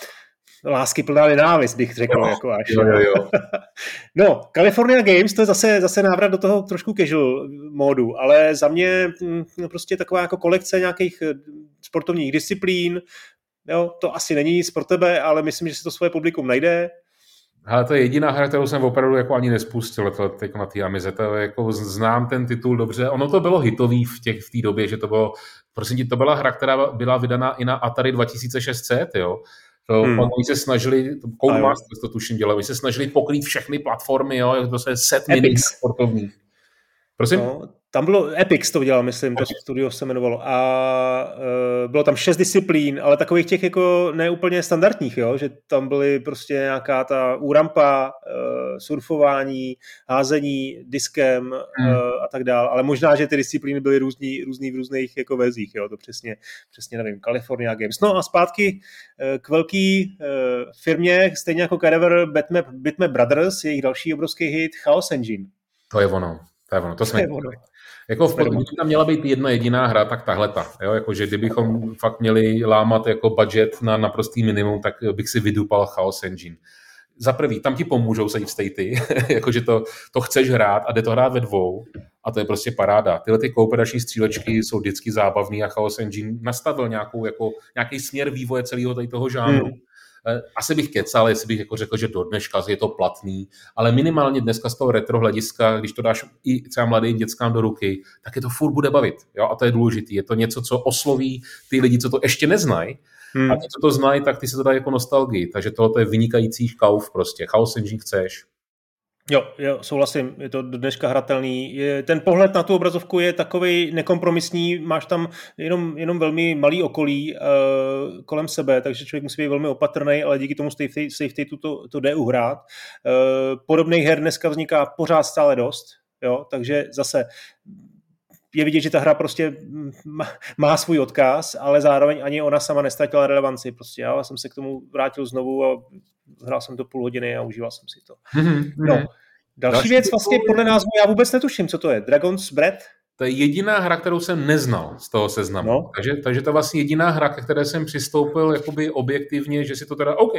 lásky plná nenávist, bych řekl. Jo, jako až. Jo, jo, jo. no, California Games, to je zase, zase návrat do toho trošku casual módu, ale za mě hm, prostě taková jako kolekce nějakých eh, sportovních disciplín, jo, to asi není nic pro tebe, ale myslím, že si to svoje publikum najde. Ale to je jediná hra, kterou jsem opravdu jako ani nespustil to, teď na té Amize. To jako znám ten titul dobře. Ono to bylo hitový v té v době, že to bylo, prosím ti, to byla hra, která byla vydaná i na Atari 2600, jo. To, hmm. Oni se snažili, Codemasters to tuším dělali, oni se snažili pokrýt všechny platformy, jo, to se set mini sportovních. Prosím? No, tam bylo, Epic to dělal, myslím, to studio se jmenovalo a uh, bylo tam šest disciplín, ale takových těch jako neúplně standardních, jo, že tam byly prostě nějaká ta úrampa, uh, surfování, házení diskem hmm. uh, a tak dále, ale možná, že ty disciplíny byly různý, různý v různých jako verzích, jo, to přesně, přesně nevím, California Games. No a zpátky k velký uh, firmě, stejně jako Cadaver Bitmap, Bitmap Brothers, jejich další obrovský hit Chaos Engine. To je ono. To je ono, to jsme... Jako v, kdyby tam měla být jedna jediná hra, tak tahle ta. Jo? Jako, že kdybychom fakt měli lámat jako budget na naprostý minimum, tak bych si vydupal Chaos Engine. Za prvý, tam ti pomůžou save statey, jakože to, to chceš hrát a jde to hrát ve dvou a to je prostě paráda. Tyhle ty kooperační střílečky jsou vždycky zábavný a Chaos Engine nastavil nějakou, jako, nějaký směr vývoje celého tady toho žánru. Hmm asi bych kecal, jestli bych jako řekl, že do dneška je to platný, ale minimálně dneska z toho retro hlediska, když to dáš i třeba mladým dětskám do ruky, tak je to furt bude bavit. Jo? A to je důležité. Je to něco, co osloví ty lidi, co to ještě neznají, hmm. a ti, co to znají, tak ty se to dají jako nostalgii. Takže tohle je vynikající kauf prostě. Chaos Engine chceš, Jo, jo, souhlasím, je to do dneška hratelný. Je, ten pohled na tu obrazovku je takový nekompromisní, máš tam jenom, jenom velmi malý okolí uh, kolem sebe, takže člověk musí být velmi opatrný, ale díky tomu safety, safety to, to jde uhrát. Uh, podobných her dneska vzniká pořád stále dost, jo, takže zase je vidět, že ta hra prostě má, svůj odkaz, ale zároveň ani ona sama nestratila relevanci. Prostě já jsem se k tomu vrátil znovu a hrál jsem to půl hodiny a užíval jsem si to. Mm-hmm. No. Další, Další věc vlastně podle názvu já vůbec netuším, co to je. Dragon's Breath? To je jediná hra, kterou jsem neznal z toho seznamu. No. Takže, takže to je vlastně jediná hra, ke které jsem přistoupil jakoby objektivně, že si to teda, OK,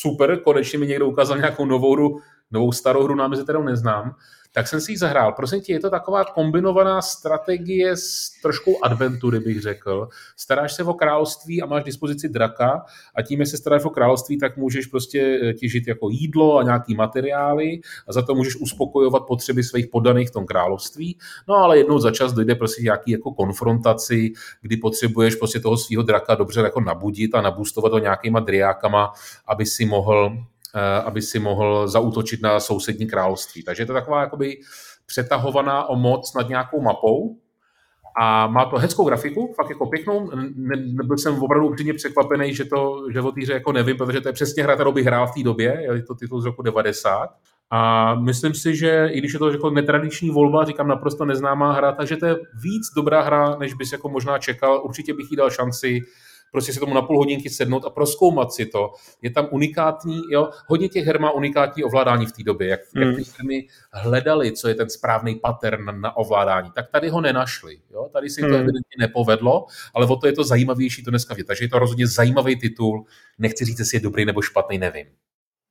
super, konečně mi někdo ukázal nějakou novou hru, novou starou hru, námi kterou neznám tak jsem si ji zahrál. Prosím tě, je to taková kombinovaná strategie s trošku adventury, bych řekl. Staráš se o království a máš dispozici draka a tím, jestli se staráš o království, tak můžeš prostě eh, těžit jako jídlo a nějaký materiály a za to můžeš uspokojovat potřeby svých podaných v tom království. No ale jednou za čas dojde prostě nějaký jako konfrontaci, kdy potřebuješ prostě toho svého draka dobře jako nabudit a nabustovat ho nějakýma driákama, aby si mohl aby si mohl zautočit na sousední království. Takže je to taková jakoby přetahovaná o moc nad nějakou mapou, a má to hezkou grafiku, fakt jako pěknou. Ne, nebyl jsem opravdu upřímně překvapený, že to, že o týře jako nevím, protože to je přesně hra, kterou bych hrál v té době, je to titul z roku 90. A myslím si, že i když je to jako netradiční volba, říkám naprosto neznámá hra, takže to je víc dobrá hra, než bys jako možná čekal. Určitě bych jí dal šanci prostě si tomu na půl hodinky sednout a proskoumat si to. Je tam unikátní, jo, hodně těch her má unikátní ovládání v té době, jak, mm. jak ty firmy hledali, co je ten správný pattern na, na ovládání, tak tady ho nenašli. Jo? Tady si mm. to hmm. evidentně nepovedlo, ale o to je to zajímavější to dneska vidět. Takže je to rozhodně zajímavý titul. Nechci říct, jestli je dobrý nebo špatný, nevím.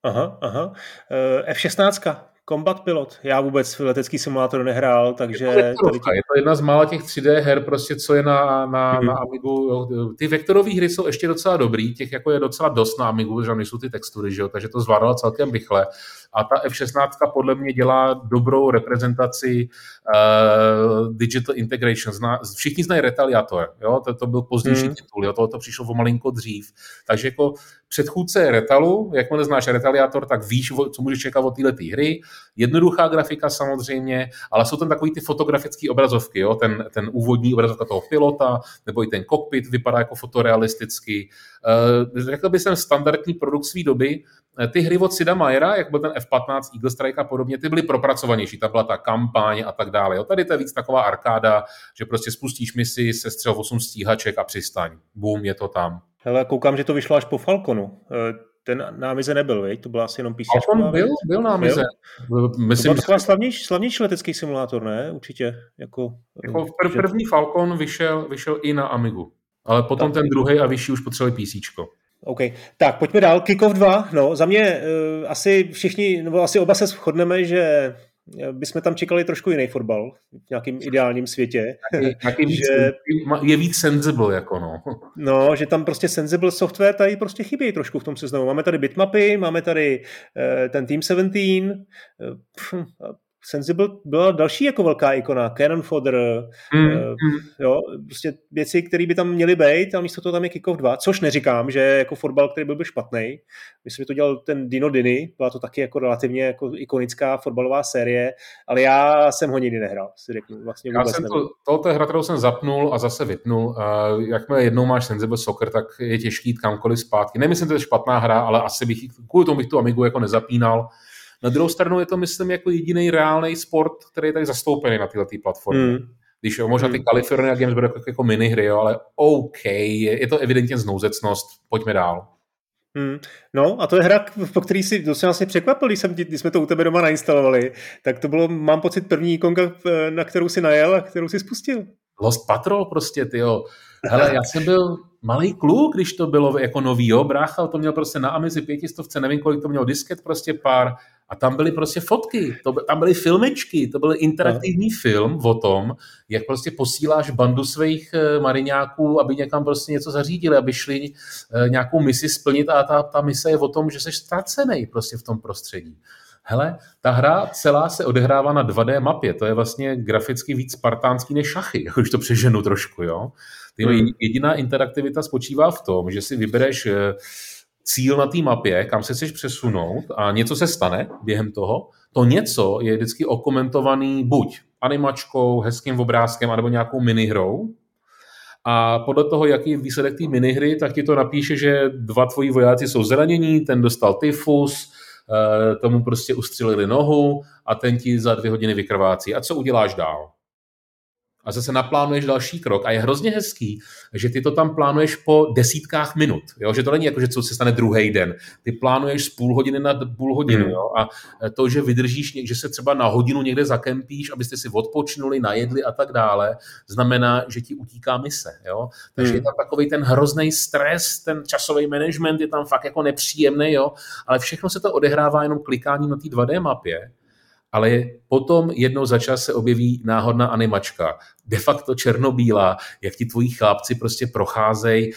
Aha, aha. Eh, F-16, Combat Pilot. Já vůbec letecký simulátor nehrál, takže... Je to, tě... je to jedna z mála těch 3D her, prostě, co je na, na, hmm. na Amigu. Ty vektorové hry jsou ještě docela dobrý, těch jako je docela dost na Amigu, že nejsou ty textury, že jo? takže to zvládalo celkem rychle. A ta F16 podle mě dělá dobrou reprezentaci uh, digital integration. Zna, všichni znají Retaliator, jo? To, to byl pozdější hmm. titul, jo? To, to přišlo o malinko dřív. Takže jako předchůdce Retalu, jakmile znáš Retaliator, tak víš, co můžeš čekat od této hry. Jednoduchá grafika samozřejmě, ale jsou tam takový ty fotografické obrazovky, jo? Ten, ten úvodní obrazovka toho pilota, nebo i ten kokpit vypadá jako fotorealisticky. Uh, řekl bych, jsem standardní produkt své doby, Eh, ty hry od Sida Majera, jak byl ten F-15, Eagle Strike a podobně, ty byly propracovanější, ta byla ta kampaň a tak dále. Jo. Tady to je víc taková arkáda, že prostě spustíš misi, se střel 8 stíhaček a přistaň. Bum, je to tam. Hele, koukám, že to vyšlo až po Falconu. Eh, ten námize nebyl, veď? To byl asi jenom PC. Falcon byl, byl námize. Byl? Myslím, to byl slavnější, slavnější letecký simulátor, ne? Určitě. Jako, jako prv, první Falcon vyšel, vyšel i na Amigu. Ale potom tak. ten druhý a vyšší už potřebovali PC. OK, tak pojďme dál. Kickoff 2, no za mě uh, asi všichni, nebo asi oba se shodneme, že eh, bychom tam čekali trošku jiný fotbal v nějakým ideálním světě. Taky víc, že, je víc sensible, jako no. No, že tam prostě sensible software tady prostě chybí trošku v tom seznamu. Máme tady bitmapy, máme tady uh, ten Team 17, uh, Sensible byla další jako velká ikona, Cannon Fodder, mm, uh, jo, prostě věci, které by tam měly být, ale místo toho tam je Kickoff 2, což neříkám, že jako fotbal, který byl by špatný. Myslím, že to dělal ten Dino Dini, byla to taky jako relativně jako ikonická fotbalová série, ale já jsem ho nikdy nehrál, si řeknu. Vlastně já jsem to, tohoto hra, kterou jsem zapnul a zase vypnul. Uh, jakmile jednou máš Sensible Soccer, tak je těžký jít kamkoliv zpátky. Nemyslím, že to je špatná hra, ale asi bych, kvůli tomu bych tu Amigu jako nezapínal na druhou stranu je to, myslím, jako jediný reálný sport, který je tak zastoupený na této platformě. Hmm. Když jo, možná ty hmm. California Games budou jako, jako minihry, jo, ale OK, je, je to evidentně znouzecnost, pojďme dál. Hmm. No a to je hra, po který si docela vlastně překvapil, když, jsem, když jsme to u tebe doma nainstalovali, tak to bylo, mám pocit, první ikonka, na kterou si najel a kterou si spustil. Lost Patrol prostě, ty jo. Hele, já jsem byl malý kluk, když to bylo jako nový, jo, brácha, to měl prostě na Amizi pětistovce, nevím, kolik to mělo disket, prostě pár, a tam byly prostě fotky, to, tam byly filmečky, to byl interaktivní no. film o tom, jak prostě posíláš bandu svých eh, mariňáků, aby někam prostě něco zařídili, aby šli eh, nějakou misi splnit a ta, ta mise je o tom, že jsi ztracený prostě v tom prostředí. Hele, ta hra celá se odehrává na 2D mapě, to je vlastně graficky víc spartánský než šachy, jako už to přeženu trošku, jo. Ty hmm. Jediná interaktivita spočívá v tom, že si vybereš eh, cíl na té mapě, kam se chceš přesunout a něco se stane během toho, to něco je vždycky okomentovaný buď animačkou, hezkým obrázkem, anebo nějakou minihrou. A podle toho, jaký je výsledek té minihry, tak ti to napíše, že dva tvoji vojáci jsou zranění, ten dostal tyfus, eh, tomu prostě ustřelili nohu a ten ti za dvě hodiny vykrvácí. A co uděláš dál? A zase naplánuješ další krok. A je hrozně hezký, že ty to tam plánuješ po desítkách minut. Jo? Že to není jako, že co se stane druhý den. Ty plánuješ z půl hodiny na půl hodinu. Mm. Jo? A to, že vydržíš, že se třeba na hodinu někde zakempíš, abyste si odpočnuli, najedli a tak dále, znamená, že ti utíká mise. Jo? Takže mm. je tam takový ten hrozný stres, ten časový management je tam fakt jako nepříjemný, jo? ale všechno se to odehrává jenom klikáním na té 2D mapě ale potom jednou za čas se objeví náhodná animačka, de facto černobílá, jak ti tvoji chlápci prostě procházejí,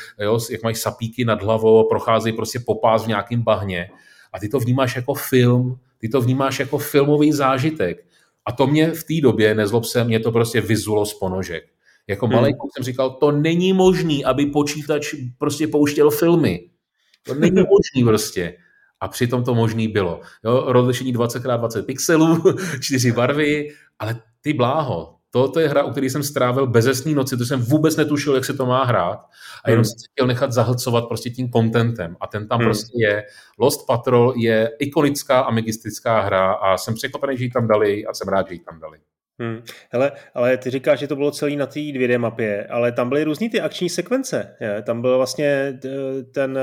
jak mají sapíky nad hlavou, procházejí prostě popás v nějakém bahně a ty to vnímáš jako film, ty to vnímáš jako filmový zážitek. A to mě v té době, nezlob se, mě to prostě vyzulo z ponožek. Jako hmm. malý jsem říkal, to není možný, aby počítač prostě pouštěl filmy. To není možný prostě a přitom to možný bylo. Jo, rozlišení 20x20 pixelů, čtyři barvy, ale ty bláho, to je hra, u které jsem strávil bezesný noci, to jsem vůbec netušil, jak se to má hrát a jenom hmm. jsem chtěl nechat zahlcovat prostě tím kontentem a ten tam hmm. prostě je. Lost Patrol je ikonická amigistická hra a jsem překvapený, že ji tam dali a jsem rád, že ji tam dali. Hmm. Hele, ale ty říkáš, že to bylo celý na té 2D mapě, ale tam byly různý ty akční sekvence. Je? Tam byl vlastně ten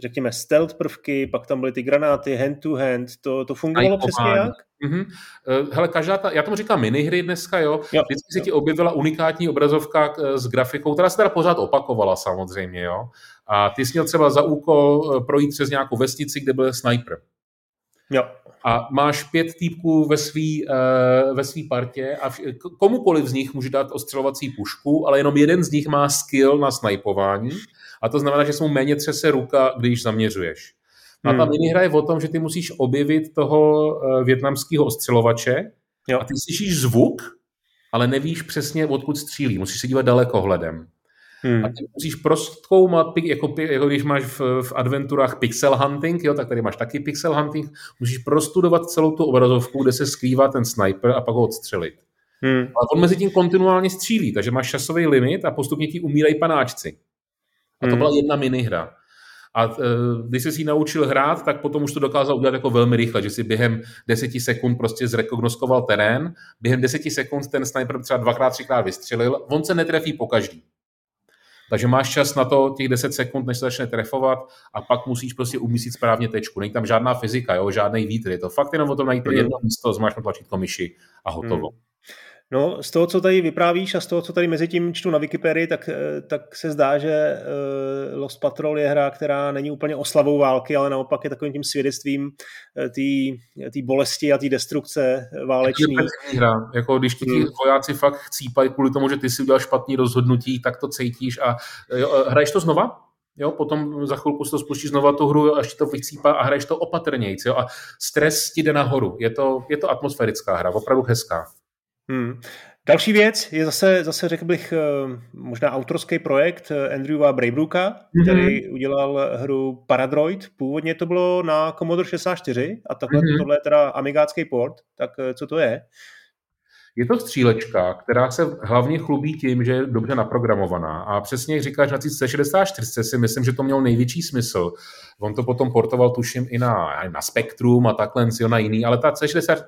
řekněme, stealth prvky, pak tam byly ty granáty, hand-to-hand, to, to fungovalo přesně jak? Mm-hmm. Hele, každá ta, já tomu říkám minihry dneska, jo. jo Vždycky se ti objevila unikátní obrazovka s grafikou, která se teda pořád opakovala samozřejmě, jo. A ty jsi měl třeba za úkol eh, projít přes nějakou vesnici, kde byl sniper. Jo. A máš pět týpků ve svý, uh, ve svý partě a komukoliv z nich může dát ostřelovací pušku, ale jenom jeden z nich má skill na snajpování a to znamená, že se mu méně třese ruka, když zaměřuješ. No a ta hmm. minihra je o tom, že ty musíš objevit toho uh, větnamského ostřelovače jo. a ty slyšíš zvuk, ale nevíš přesně, odkud střílí. Musíš se dívat dalekohledem. Hmm. A ty musíš proskoumat, jako, jako když máš v, v adventurách pixel hunting, jo, tak tady máš taky pixel hunting, musíš prostudovat celou tu obrazovku, kde se skrývá ten sniper a pak ho odstřelit. Hmm. Ale on mezi tím kontinuálně střílí, takže máš časový limit a postupně ti umírají panáčci. A to hmm. byla jedna minihra. A uh, když jsi si ji naučil hrát, tak potom už to dokázal udělat jako velmi rychle, že si během deseti sekund prostě zrekognoskoval terén, během deseti sekund ten sniper třeba dvakrát, třikrát vystřelil, on se netrefí po každý. Takže máš čas na to těch 10 sekund, než se začne trefovat a pak musíš prostě umístit správně tečku. Není tam žádná fyzika, jo, žádný vítr. Je to fakt jenom o tom najít to jedno místo, zmáčknout tlačítko myši a hotovo. Hmm. No, z toho, co tady vyprávíš a z toho, co tady mezi tím čtu na Wikipedii, tak, eh, tak se zdá, že uh, Lost Patrol je hra, která není úplně oslavou války, ale naopak je takovým tím svědectvím eh, té bolesti a té destrukce váleční. Je hra. Jako když ti hmm. vojáci fakt chcípají kvůli tomu, že ty si udělal špatný rozhodnutí, tak to cítíš a jo, hraješ to znova? jo, potom za chvilku si to spustíš znova tu hru, až to vycípá a hraješ to opatrnějc, jo, a stres ti jde nahoru. Je to, je to atmosférická hra, opravdu hezká. Hmm. Další věc je zase, zase řekl bych, eh, možná autorský projekt eh, Andrewa Braybrooka, mm-hmm. který udělal hru Paradroid. Původně to bylo na Commodore 64 a tohle, mm-hmm. tohle je teda amigácký port. Tak eh, co to je? Je to střílečka, která se hlavně chlubí tím, že je dobře naprogramovaná. A přesně jak říkáš, na C64 si myslím, že to mělo největší smysl. On to potom portoval, tuším, i na, na Spectrum a takhle, na jiný, ale ta C64,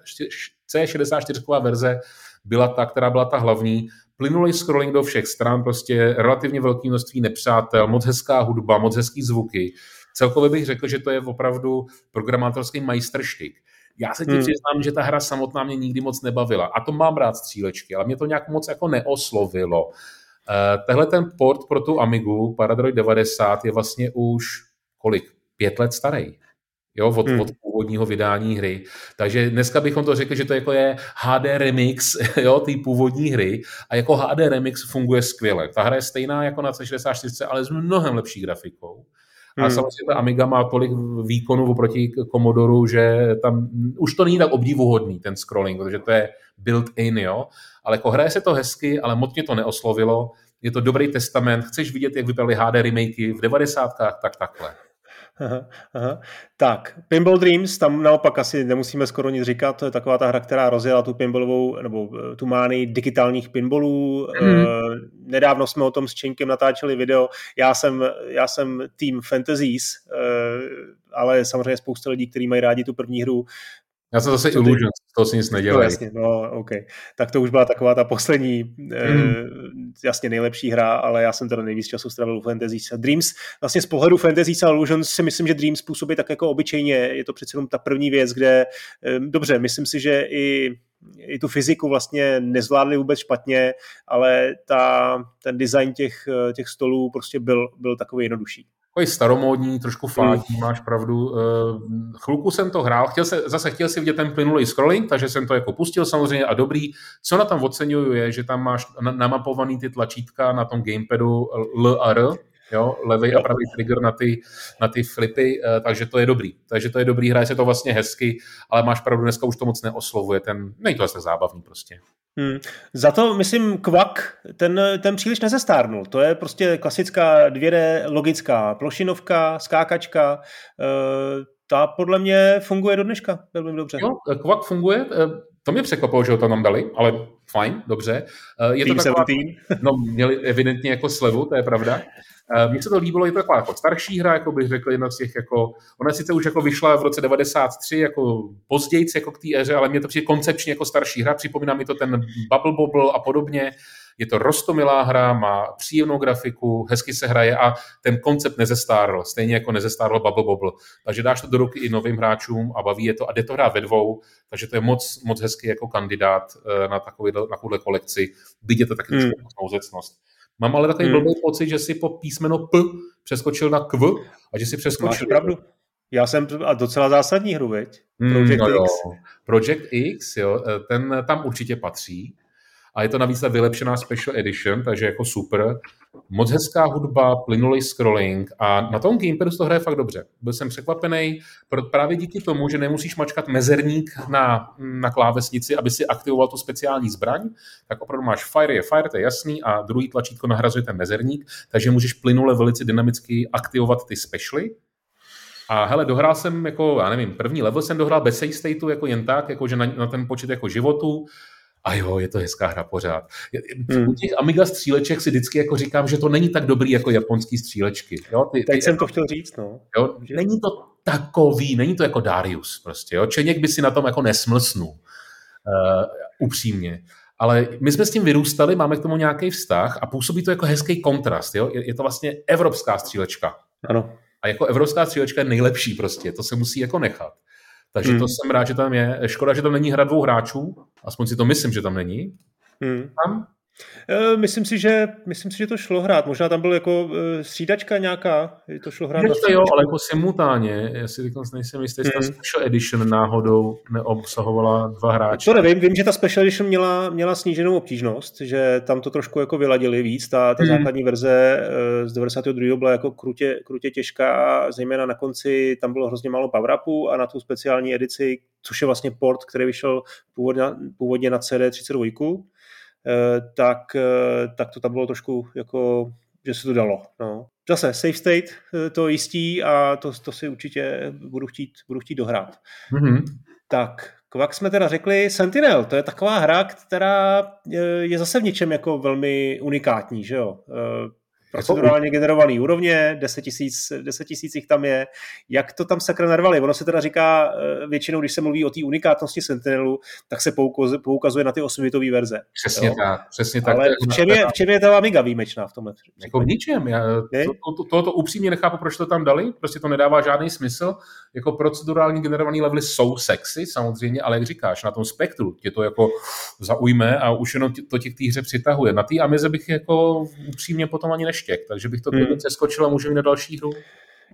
C64 verze byla ta, která byla ta hlavní. Plynulý scrolling do všech stran, prostě relativně velké množství nepřátel, moc hezká hudba, moc hezký zvuky. Celkově bych řekl, že to je opravdu programátorský majstrštyk. Já se ti hmm. přiznám, že ta hra samotná mě nikdy moc nebavila. A to mám rád střílečky, ale mě to nějak moc jako neoslovilo. Uh, tehle ten port pro tu Amigu, Paradroid 90, je vlastně už kolik? Pět let starý jo, od, hmm. od původního vydání hry. Takže dneska bychom to řekli, že to jako je HD remix jo, té původní hry a jako HD remix funguje skvěle. Ta hra je stejná jako na C64, ale s mnohem lepší grafikou. A hmm. samozřejmě ta Amiga má tolik výkonů oproti Commodoru, že tam už to není tak obdivuhodný, ten scrolling, protože to je built-in, jo. Ale jako hraje se to hezky, ale moc mě to neoslovilo. Je to dobrý testament. Chceš vidět, jak vypadaly HD remakey v 90. tak takhle. Aha, aha. Tak, Pinball Dreams, tam naopak asi nemusíme skoro nic říkat, to je taková ta hra, která rozjela tu pinballovou, nebo eh, tu mány digitálních pinballů. Mm. nedávno jsme o tom s Čenkem natáčeli video, já jsem, já jsem Team Fantasies, eh, ale samozřejmě spousta lidí, kteří mají rádi tu první hru, já jsem zase Illusions, to si nic nedělají. No, jasně, no, OK. Tak to už byla taková ta poslední, mm. eh, jasně nejlepší hra, ale já jsem teda nejvíc času strávil u Fantasy. Dreams, vlastně z pohledu Fantasy a Illusions si myslím, že Dreams působí tak jako obyčejně. Je to přece jenom ta první věc, kde, eh, dobře, myslím si, že i i tu fyziku vlastně nezvládli vůbec špatně, ale ta, ten design těch, eh, těch stolů prostě byl, byl takový jednodušší takový staromódní, trošku fádí, mm. máš pravdu. Eh, chvilku jsem to hrál, chtěl se, zase chtěl si vidět ten plynulý scrolling, takže jsem to jako pustil samozřejmě a dobrý. Co na tom oceňuju je, že tam máš namapovaný ty tlačítka na tom gamepadu L a R, jo, levý a pravý trigger na ty, na ty flipy, eh, takže to je dobrý. Takže to je dobrý, hraje se to vlastně hezky, ale máš pravdu, dneska už to moc neoslovuje, ten, není to vlastně zábavný prostě. Hmm. Za to, myslím, kvak, ten, ten příliš nezestárnul. To je prostě klasická 2D logická plošinovka, skákačka. E, ta podle mě funguje do dneška velmi dobře. Jo, kvak funguje. Eh, to mě překvapilo, že ho nám dali, ale fajn, dobře. Je to taková, no, měli evidentně jako slevu, to je pravda. Mně se to líbilo, je to taková jako starší hra, jako bych řekl, jedna z těch jako, ona sice už jako vyšla v roce 93, jako později jako k té éře, ale mě to přijde koncepčně jako starší hra, připomíná mi to ten Bubble Bobble a podobně. Je to rostomilá hra, má příjemnou grafiku, hezky se hraje a ten koncept nezestárl, stejně jako nezestárl Bubble Bobble. Takže dáš to do ruky i novým hráčům a baví je to a jde to hrát ve dvou, takže to je moc, moc hezký jako kandidát eh, na, takový, na takovou kolekci. Byť je to taky hmm. Mám ale takový hmm. blbý pocit, že si po písmeno P přeskočil na Kv a že si přeskočil. Máš pravdu. Já jsem, a docela zásadní hru, veď? Hmm, Project hmm, no X. Jo. Project X, jo, eh, ten tam určitě patří a je to navíc ta vylepšená Special Edition, takže jako super. Moc hezká hudba, plynulý scrolling a na tom gamepadu to hraje fakt dobře. Byl jsem překvapený právě díky tomu, že nemusíš mačkat mezerník na, na klávesnici, aby si aktivoval tu speciální zbraň, tak opravdu máš fire je fire, to je jasný, a druhý tlačítko nahrazuje ten mezerník, takže můžeš plynule velice dynamicky aktivovat ty specialy, a hele, dohrál jsem jako, já nevím, první level jsem dohrál bez save jako jen tak, jako že na, na ten počet jako životu a jo, je to hezká hra pořád. Hmm. U těch Amiga stříleček si vždycky jako říkám, že to není tak dobrý jako japonský střílečky. Jo? Ty, Teď ty, jsem to chtěl říct, no. Jo? Není to takový, není to jako Darius prostě. Jo? Čeněk by si na tom jako nesmlsnul. Uh, upřímně. Ale my jsme s tím vyrůstali, máme k tomu nějaký vztah a působí to jako hezký kontrast. Jo? Je, je to vlastně evropská střílečka. Ano. A jako evropská střílečka je nejlepší prostě, to se musí jako nechat. Takže hmm. to jsem rád, že tam je. Škoda, že tam není hra dvou hráčů, aspoň si to myslím, že tam není. Hmm. Tam myslím si, že, myslím si, že to šlo hrát. Možná tam byl jako eh, střídačka nějaká, to šlo hrát. Střídačka, jo, ale jako simultánně. Já si teď nejsem jistý, jestli hmm. ta Special Edition náhodou neobsahovala dva hráče. To nevím, vím, že ta Special Edition měla, měla sníženou obtížnost, že tam to trošku jako vyladili víc. Ta, ta hmm. základní verze eh, z 92. byla jako krutě, krutě těžká, zejména na konci tam bylo hrozně málo power a na tu speciální edici, což je vlastně port, který vyšel původně, původně na CD32, Eh, tak, eh, tak to tam bylo trošku jako, že se to dalo. No. Zase safe state eh, to jistí a to, to si určitě budu chtít, budu chtít dohrát. Mm-hmm. Tak, Kvak jsme teda řekli, Sentinel, to je taková hra, která je zase v něčem jako velmi unikátní, že jo? Procedurálně generovaný úrovně, 10 tisíc, 10 tisíc jich tam je. Jak to tam sakra narvali? Ono se teda říká eh, většinou, když se mluví o té unikátnosti Sentinelu, tak se poukazuje na ty osmibitové verze. Přesně jo? tak, přesně tak. Ale v čem, je, v čem je ta Amiga výjimečná v tomhle? Jako v ničem. Já to, to, to, to, upřímně nechápu, proč to tam dali. Prostě to nedává žádný smysl. Jako procedurálně generovaný levely jsou sexy, samozřejmě, ale jak říkáš, na tom spektru tě to jako zaujme a už jenom to tě k té hře přitahuje. Na té Amize bych jako upřímně potom ani neš neštěk, takže bych to hmm. přeskočil a můžeme na další hru.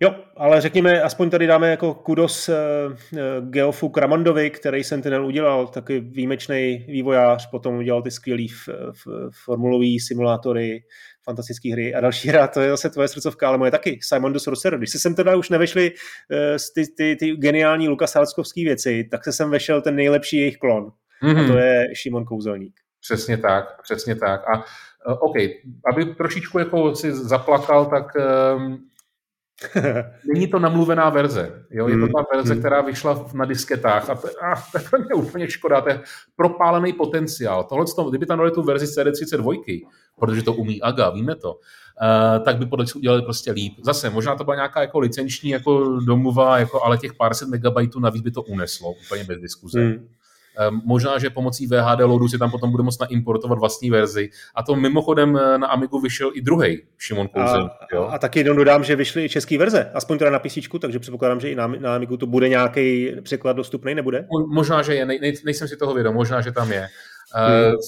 Jo, ale řekněme, aspoň tady dáme jako kudos uh, Geofu Kramondovi, který Sentinel udělal, taky výjimečný vývojář, potom udělal ty skvělý formulový simulátory, fantastické hry a další hra, to je zase tvoje srdcovka, ale moje taky, Simon the Sorcerer. Když se sem teda už nevešli uh, ty, ty, ty geniální Lukas Halskovský věci, tak se sem vešel ten nejlepší jejich klon. Mm-hmm. A mhm. to je Šimon Kouzelník. Přesně tak, přesně tak. A OK, aby trošičku jako si zaplakal, tak um, není to namluvená verze. Jo? Je to hmm, ta verze, hmm. která vyšla na disketách a to, a to je úplně škoda, to je propálený potenciál. Tohle, kdyby tam dali tu verzi CD32, protože to umí AGA, víme to, uh, tak by podle udělali prostě líp. Zase, možná to byla nějaká jako licenční jako domluva, jako, ale těch pár set megabajtů navíc by to uneslo, úplně bez diskuze. Hmm. Ehm, možná, že pomocí VHD loadu si tam potom bude moct naimportovat vlastní verzi. A to mimochodem eh, na Amigu vyšel i druhý Šimon Kouzel. A, a taky jenom dodám, že vyšly i české verze, aspoň teda na PC, takže předpokládám, že i na, na Amigu to bude nějaký překlad dostupný, nebude? Možná, že je, ne, ne, nejsem si toho vědom, možná, že tam je. Hmm. Uh,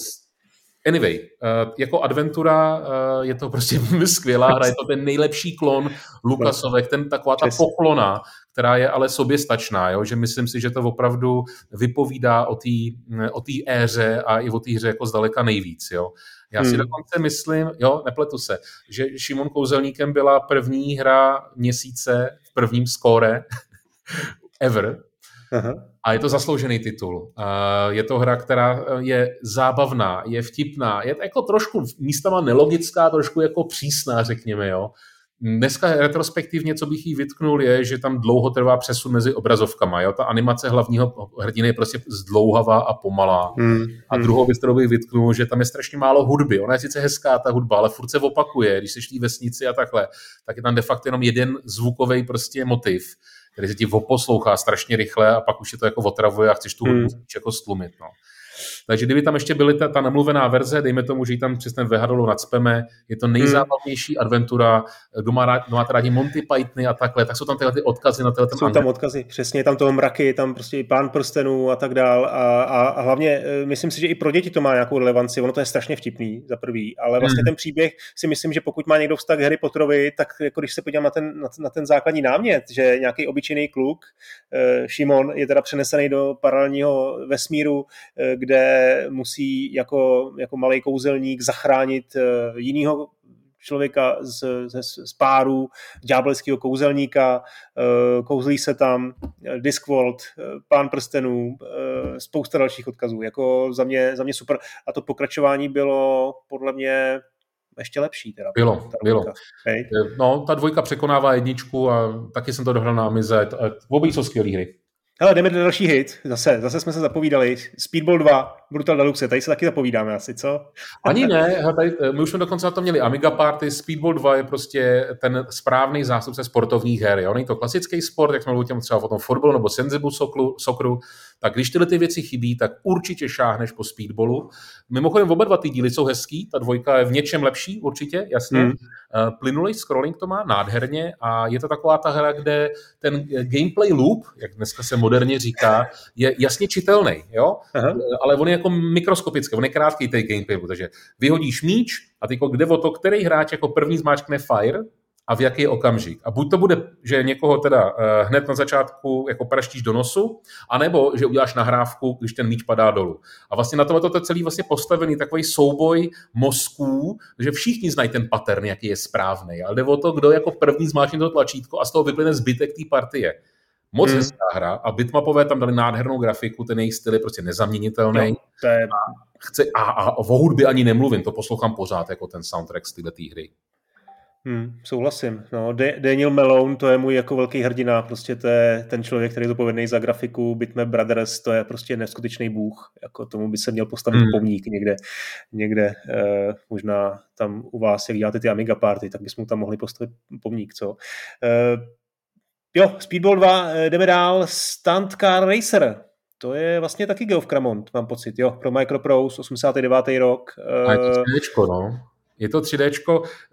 Anyway, uh, jako adventura je to prostě skvělá hra, je to ten nejlepší klon Lukasovek, ten taková ta poklona, která je ale soběstačná, jo? že myslím si, že to opravdu vypovídá o té o tý éře a i o té hře jako zdaleka nejvíc. Jo? Já si hmm. dokonce myslím, jo, nepletu se, že Šimon Kouzelníkem byla první hra měsíce v prvním skóre ever. Aha. A je to zasloužený titul. Je to hra, která je zábavná, je vtipná, je jako trošku místama nelogická, trošku jako přísná, řekněme, jo. Dneska retrospektivně, co bych jí vytknul, je, že tam dlouho trvá přesun mezi obrazovkama. Jo? Ta animace hlavního hrdiny je prostě zdlouhavá a pomalá. Hmm. A hmm. druhou věc, kterou bych vytknul, že tam je strašně málo hudby. Ona je sice hezká, ta hudba, ale furt se opakuje. Když jsi v vesnici a takhle, tak je tam de facto jenom jeden zvukový prostě motiv, který se ti oposlouchá strašně rychle a pak už je to jako otravuje a chceš tu hudbu hmm. jako stlumit. No. Takže kdyby tam ještě byly ta, ta namluvená verze, dejme tomu, že ji tam přes ten VHDolu nadspeme, je to nejzábavnější hmm. adventura, kdo, má rád, kdo máte rádi Monty Pythony a takhle, tak jsou tam tyhle ty odkazy na tyhle Jsou tam odkazy, přesně, tam toho mraky, tam prostě i pán prstenů a tak dál a, a, a hlavně e, myslím si, že i pro děti to má nějakou relevanci, ono to je strašně vtipný za prvý, ale vlastně hmm. ten příběh si myslím, že pokud má někdo vztah k Harry Potterovi, tak jako když se podívám na ten, na, na ten základní námět, že nějaký obyčejný kluk, e, Šimon, je teda přenesený do paralelního vesmíru, e, kde musí jako, jako malý kouzelník zachránit eh, jinýho člověka z, z, z páru ďábelského kouzelníka, eh, kouzlí se tam eh, Discworld, Pán prstenů, spousta dalších odkazů. Jako za mě, za mě super. A to pokračování bylo podle mě ještě lepší. Teda, bylo, bylo. Hej. No, ta dvojka překonává jedničku a taky jsem to dohrál na Amize. Obě jsou skvělé hry. Hele, jdeme do další hit. Zase, zase jsme se zapovídali. Speedball 2, Brutal Deluxe, tady se taky zapovídáme asi, co? Ani ne, tady, eh, my už jsme dokonce na to měli Amiga Party, Speedball 2 je prostě ten správný zástupce sportovních her. Jo? Není to klasický sport, jak jsme mluvili třeba o tom fotbalu nebo sensible sokru, sokru, tak když tyhle ty věci chybí, tak určitě šáhneš po speedballu. Mimochodem oba dva ty díly jsou hezký, ta dvojka je v něčem lepší, určitě, jasně. Hmm. Eh, plynulý scrolling to má nádherně a je to taková ta hra, kde ten gameplay loop, jak dneska se moderně říká, je jasně čitelný, jo? Aha. Ale on je jako mikroskopické, on je krátký ten gameplay, protože vyhodíš míč a ty kde o to, který hráč jako první zmáčkne fire a v jaký okamžik. A buď to bude, že někoho teda uh, hned na začátku jako praštíš do nosu, anebo že uděláš nahrávku, když ten míč padá dolů. A vlastně na tomhle to celý vlastně postavený takový souboj mozků, že všichni znají ten pattern, jaký je správný. Ale jde o to, kdo jako první zmáčkne to tlačítko a z toho vyplyne zbytek té partie. Moc hmm. hezká hra a Bitmapové tam dali nádhernou grafiku, ten jejich styl je prostě nezaměnitelný. No, to je... a, chce, a, a o hudbě ani nemluvím, to poslouchám pořád jako ten soundtrack z této hry. Hmm, souhlasím. No, Daniel Malone, to je můj jako velký hrdina, prostě to je ten člověk, který je zodpovědný za grafiku, Bitmap Brothers, to je prostě neskutečný bůh, jako tomu by se měl postavit hmm. pomník někde, někde, eh, možná tam u vás, jak děláte ty Amiga party, tak bychom tam mohli postavit pomník, co? Eh, jo, Speedball 2, eh, jdeme dál, Stunt Car Racer, to je vlastně taky Geoff Cramont, mám pocit, jo, pro Microprose, 89. rok. A je to uh, no. Je to 3D.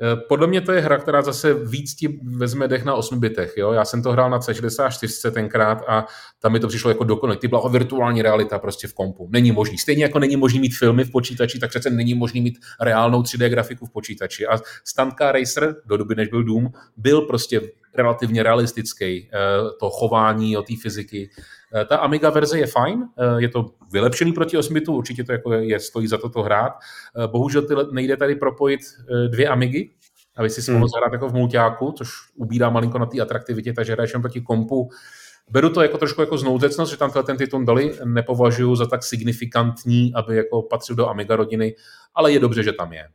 Eh, podle mě to je hra, která zase víc ti vezme dech na 8 bitech. Jo? Já jsem to hrál na C64 tenkrát a tam mi to přišlo jako dokonalý. Ty byla virtuální realita prostě v kompu. Není možný. Stejně jako není možný mít filmy v počítači, tak přece není možný mít reálnou 3D grafiku v počítači. A Stanka Racer, do doby než byl Doom, byl prostě relativně realistický, eh, to chování, o té fyziky. Eh, ta Amiga verze je fajn, eh, je to vylepšený proti 8 bitu, určitě to jako je, stojí za to to hrát. Bohužel ty, nejde tady propojit dvě Amigy, aby si si hmm. mohl zahrát jako v multiáku, což ubírá malinko na té atraktivitě, takže hraješ proti kompu. Beru to jako trošku jako znouzecnost, že tam ten titul dali, nepovažuji za tak signifikantní, aby jako patřil do Amiga rodiny, ale je dobře, že tam je.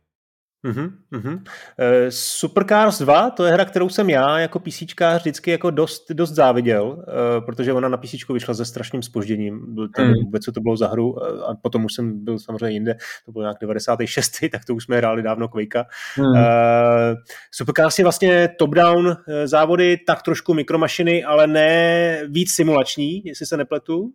Uh-huh, uh-huh. Uh, Supercars 2, to je hra, kterou jsem já jako PCčkář vždycky jako dost, dost záviděl, uh, protože ona na PC vyšla se strašným spožděním. Byl tam hmm. vůbec, co to bylo za hru uh, a potom už jsem byl samozřejmě jinde, to bylo nějak 96. tak to už jsme hráli dávno Quakea. Hmm. Uh, Supercars je vlastně top-down závody, tak trošku mikromašiny, ale ne víc simulační, jestli se nepletu.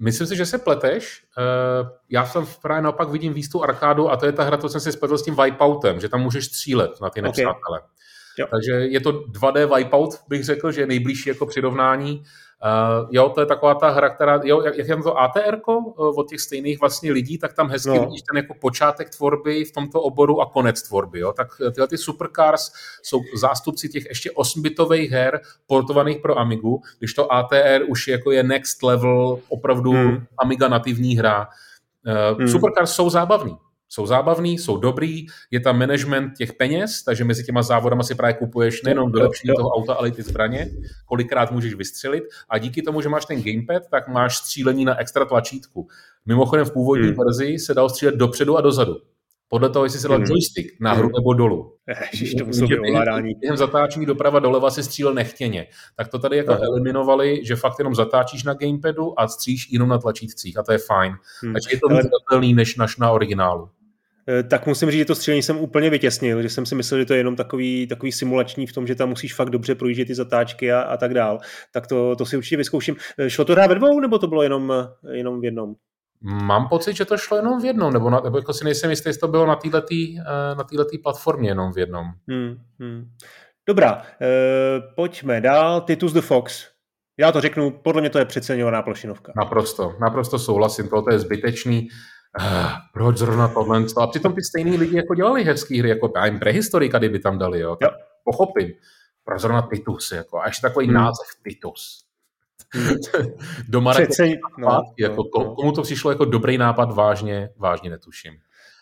Myslím si, že se pleteš. Eh, já jsem právě naopak vidím výstu arkádu a to je ta hra, to jsem si spletl s tím Wipeoutem, že tam můžeš střílet na ty nepřátele. Okay. Takže je to 2D Wipeout, bych řekl, že je nejbližší jako přirovnání. Uh, jo, to je taková ta hra, která, jo, jak, jak je to ATR eh, od těch stejných vlastně lidí, tak tam hezky no. vidíš ten jako počátek tvorby v tomto oboru a konec tvorby, jo. Tak eh, tyhle ty supercars jsou zástupci těch ještě 8-bitových her portovaných pro Amigu, když to ATR už jako je next level, opravdu hmm. Amiga nativní hra. Uh, hmm. Supercars jsou zábavní jsou zábavný, jsou dobrý, je tam management těch peněz, takže mezi těma závodama si právě kupuješ nejenom vylepšení toho auta, ale i ty zbraně, kolikrát můžeš vystřelit a díky tomu, že máš ten gamepad, tak máš střílení na extra tlačítku. Mimochodem v původní hmm. verzi se dal střílet dopředu a dozadu. Podle toho, jestli se dal hmm. joystick nahoru hmm. nebo dolů. Ježiš, to muselo být ovládání. Během zatáčení doprava doleva si střílel nechtěně. Tak to tady jako no. eliminovali, že fakt jenom zatáčíš na gamepadu a stříš jenom na tlačítcích a to je fajn. Hmm. Takže je to víc Ale... než naš na originálu. Eh, tak musím říct, že to střílení jsem úplně vytěsnil, že jsem si myslel, že to je jenom takový, takový simulační v tom, že tam musíš fakt dobře projíždět ty zatáčky a, a tak dál. Tak to, to si určitě vyzkouším. Eh, šlo to hrát ve dvou, nebo to bylo jenom, eh, jenom v jednom? Mám pocit, že to šlo jenom v jednom, nebo, na, nebo jako si nejsem jistý, jestli to bylo na této na platformě jenom v jednom. Hmm, hmm. Dobrá, e, pojďme dál. Titus the Fox. Já to řeknu, podle mě to je přeceňovaná plošinovka. Naprosto, naprosto souhlasím, to je zbytečný uh, proč zrovna tohle? A přitom ty stejný lidi jako dělali hezký hry, jako já jim prehistorika, kdyby tam dali, jo, tak jo. pochopím. Proč zrovna Titus, jako, a ještě takový hmm. název Titus. Hmm. Doma Přece, no, jako, no, komu to přišlo jako dobrý nápad, vážně, vážně netuším.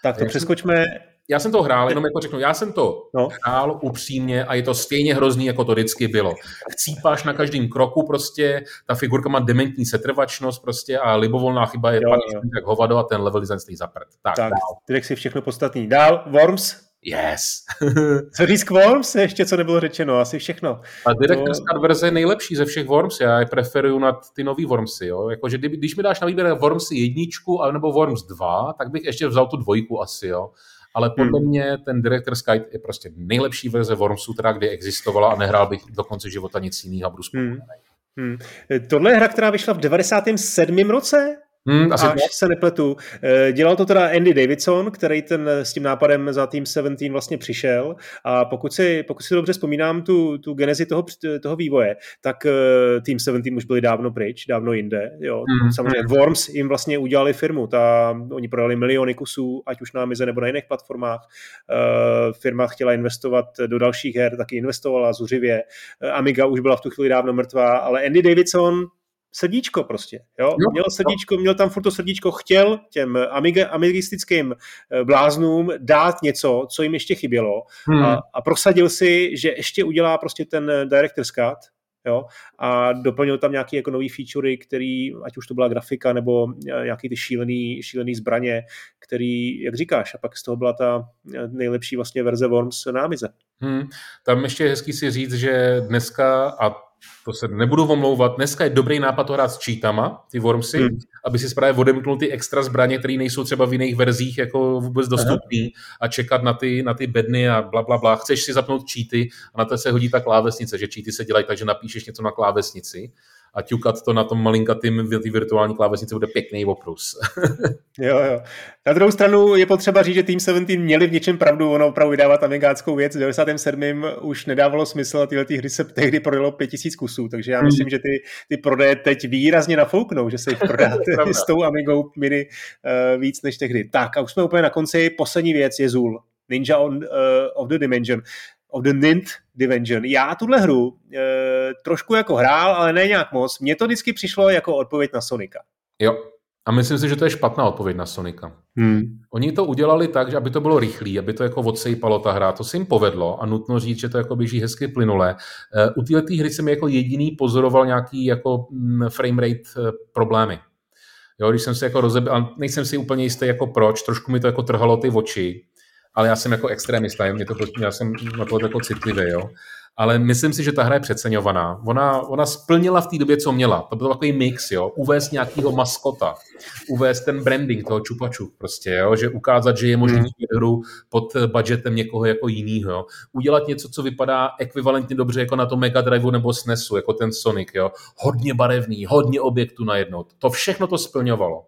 Tak to přeskočme já jsem to hrál, jenom jako řeknu, já jsem to no. hrál upřímně a je to stejně hrozný, jako to vždycky bylo. Chcípáš na každém kroku prostě, ta figurka má dementní setrvačnost prostě a libovolná chyba je jo. jak hovado a ten level design stojí za prd. Tak, tak ty si všechno podstatný. Dál, Worms? Yes. co říct k Worms? Ještě co nebylo řečeno, asi všechno. A Director's to... verze je nejlepší ze všech Worms, já je preferuju na ty nový Wormsy, jo. Jakože když mi dáš na výběr Wormsy jedničku nebo Worms 2, tak bych ještě vzal tu dvojku asi, jo ale podle hmm. mě ten Director's Guide je prostě nejlepší verze Wormsu, která kdy existovala a nehrál bych do konce života nic jiného a budu hmm. hmm. Tohle je hra, která vyšla v 97. roce? Hmm, asi až se nepletu. Eh, dělal to teda Andy Davidson, který ten s tím nápadem za Team 17 vlastně přišel a pokud si, pokud si dobře vzpomínám tu, tu genezi toho, toho vývoje, tak eh, Team 17 už byli dávno pryč, dávno jinde. Jo. Hmm. Samozřejmě hmm. Worms jim vlastně udělali firmu, ta, oni prodali miliony kusů, ať už na Amize nebo na jiných platformách. Firma chtěla investovat do dalších her, taky investovala zuřivě. Amiga už byla v tu chvíli dávno mrtvá, ale Andy Davidson srdíčko prostě, jo? No, měl srdíčko, měl tam furt to srdíčko, chtěl těm amiga, amigistickým eh, bláznům dát něco, co jim ještě chybělo hmm. a, a prosadil si, že ještě udělá prostě ten director's cut, jo, a doplnil tam nějaké jako nový featurey, který, ať už to byla grafika nebo eh, nějaký ty šílený, šílený zbraně, který, jak říkáš, a pak z toho byla ta eh, nejlepší vlastně verze Worms na Amize. Hmm. Tam ještě je hezký si říct, že dneska, a to se nebudu omlouvat, dneska je dobrý nápad to hrát s cheatama, ty Wormsy, hmm. aby si právě odemknul ty extra zbraně, které nejsou třeba v jiných verzích jako vůbec dostupné a čekat na ty, na ty bedny a bla, bla, bla. Chceš si zapnout cheaty a na to se hodí ta klávesnice, že cheaty se dělají tak, že napíšeš něco na klávesnici a ťukat to na tom malinkatým ty virtuální klávesnici bude pěkný oprus. jo, jo. Na druhou stranu je potřeba říct, že Team 17 měli v něčem pravdu, ono opravdu vydávat amigáckou věc. V 97. už nedávalo smysl a tyhle ty hry se tehdy prodalo 5000 kusů, takže já myslím, hmm. že ty, ty prodeje teď výrazně nafouknou, že se jich prodá s tou Amigou Mini uh, víc než tehdy. Tak a už jsme úplně na konci. Poslední věc je Zul. Ninja on, uh, of the Dimension of the Nint Dimension. Já tuhle hru e, trošku jako hrál, ale ne nějak moc. Mně to vždycky přišlo jako odpověď na Sonika. Jo, a myslím si, že to je špatná odpověď na Sonika. Hmm. Oni to udělali tak, že aby to bylo rychlé, aby to jako odsejpalo ta hra. To se jim povedlo a nutno říct, že to jako běží hezky plynule. E, u této hry jsem jako jediný pozoroval nějaký jako mm, frame rate e, problémy. Jo, když jsem si jako rozebral, nejsem si úplně jistý jako proč, trošku mi to jako trhalo ty oči, ale já jsem jako extremista, mě to já jsem na to jako citlivý, jo. Ale myslím si, že ta hra je přeceňovaná. Ona, ona splnila v té době, co měla. To byl takový mix, jo. Uvést nějakého maskota, uvést ten branding toho čupaču, prostě, jo. Že ukázat, že je možný hmm. hru pod budgetem někoho jako jinýho, jo. Udělat něco, co vypadá ekvivalentně dobře jako na tom Mega Drive nebo SNESu, jako ten Sonic, jo. Hodně barevný, hodně objektů najednou. To všechno to splňovalo.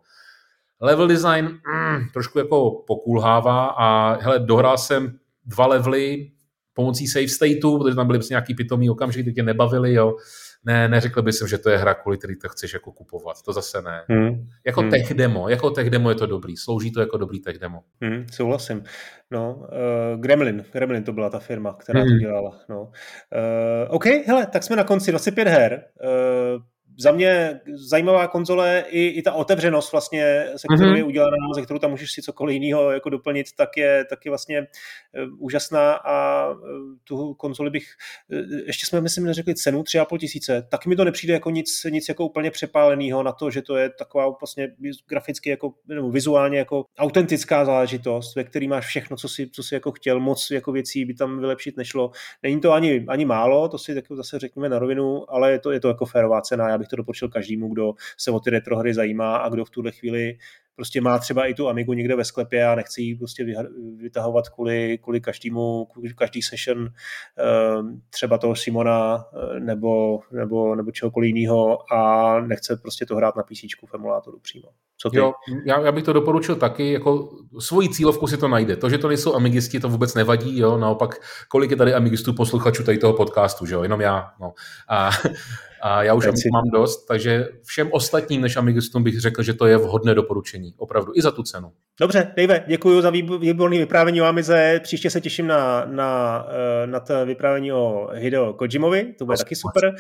Level design mm, trošku jako pokulhává a hele, dohrál jsem dva levely pomocí save stateu, protože tam byly prostě nějaký pitomý okamžiky, ty tě nebavili, jo. Ne, neřekl bych, že to je hra, kvůli který to chceš jako kupovat. To zase ne. Hmm. Jako hmm. tech demo, jako tech demo je to dobrý. Slouží to jako dobrý tech demo. Hmm, souhlasím. No, uh, Gremlin, Gremlin to byla ta firma, která hmm. to dělala. No. Uh, OK, hele, tak jsme na konci 25 her. Uh, za mě zajímavá konzole i, i ta otevřenost vlastně, se kterou mm-hmm. je udělaná, ze kterou tam můžeš si cokoliv jiného jako doplnit, tak je, tak je vlastně uh, úžasná a uh, tu konzoli bych, uh, ještě jsme myslím neřekli cenu 3,5 tisíce, tak mi to nepřijde jako nic, nic jako úplně přepáleného na to, že to je taková vlastně graficky jako, nebo vizuálně jako autentická záležitost, ve který máš všechno, co si, co si jako chtěl, moc jako věcí by tam vylepšit nešlo. Není to ani, ani málo, to si tak zase řekněme na rovinu, ale je to, je to jako férová cena, já bych to doporučil každému, kdo se o ty retro hry zajímá a kdo v tuhle chvíli prostě má třeba i tu Amigu někde ve sklepě a nechce ji prostě vytahovat kvůli, kvůli každému, kvůli každý session ehm, třeba toho Simona eh, nebo, nebo, nebo čehokoliv jiného a nechce prostě to hrát na PC v emulátoru přímo. Co ty? Jo, já, já bych to doporučil taky, jako svoji cílovku si to najde. To, že to nejsou amigisti, to vůbec nevadí, jo, naopak, kolik je tady amigistů posluchačů tady toho podcastu, že jo, jenom já, no. A a já už Amigu mám dost, takže všem ostatním než Amigistům bych řekl, že to je vhodné doporučení. Opravdu. I za tu cenu. Dobře, Dave, děkuji za výborný vyprávění o Amize. Příště se těším na, na, eh, na to vyprávění o Hideo Kojimovi. To bude taky super.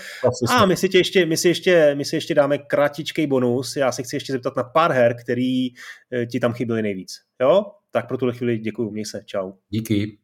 A my si, tě ještě, my, si ještě, my si ještě dáme kratičký bonus. Já se chci ještě zeptat na pár her, který eh, ti tam chyběly nejvíc. Jo? Tak pro tuhle chvíli děkuji. Měj se. Čau. Díky.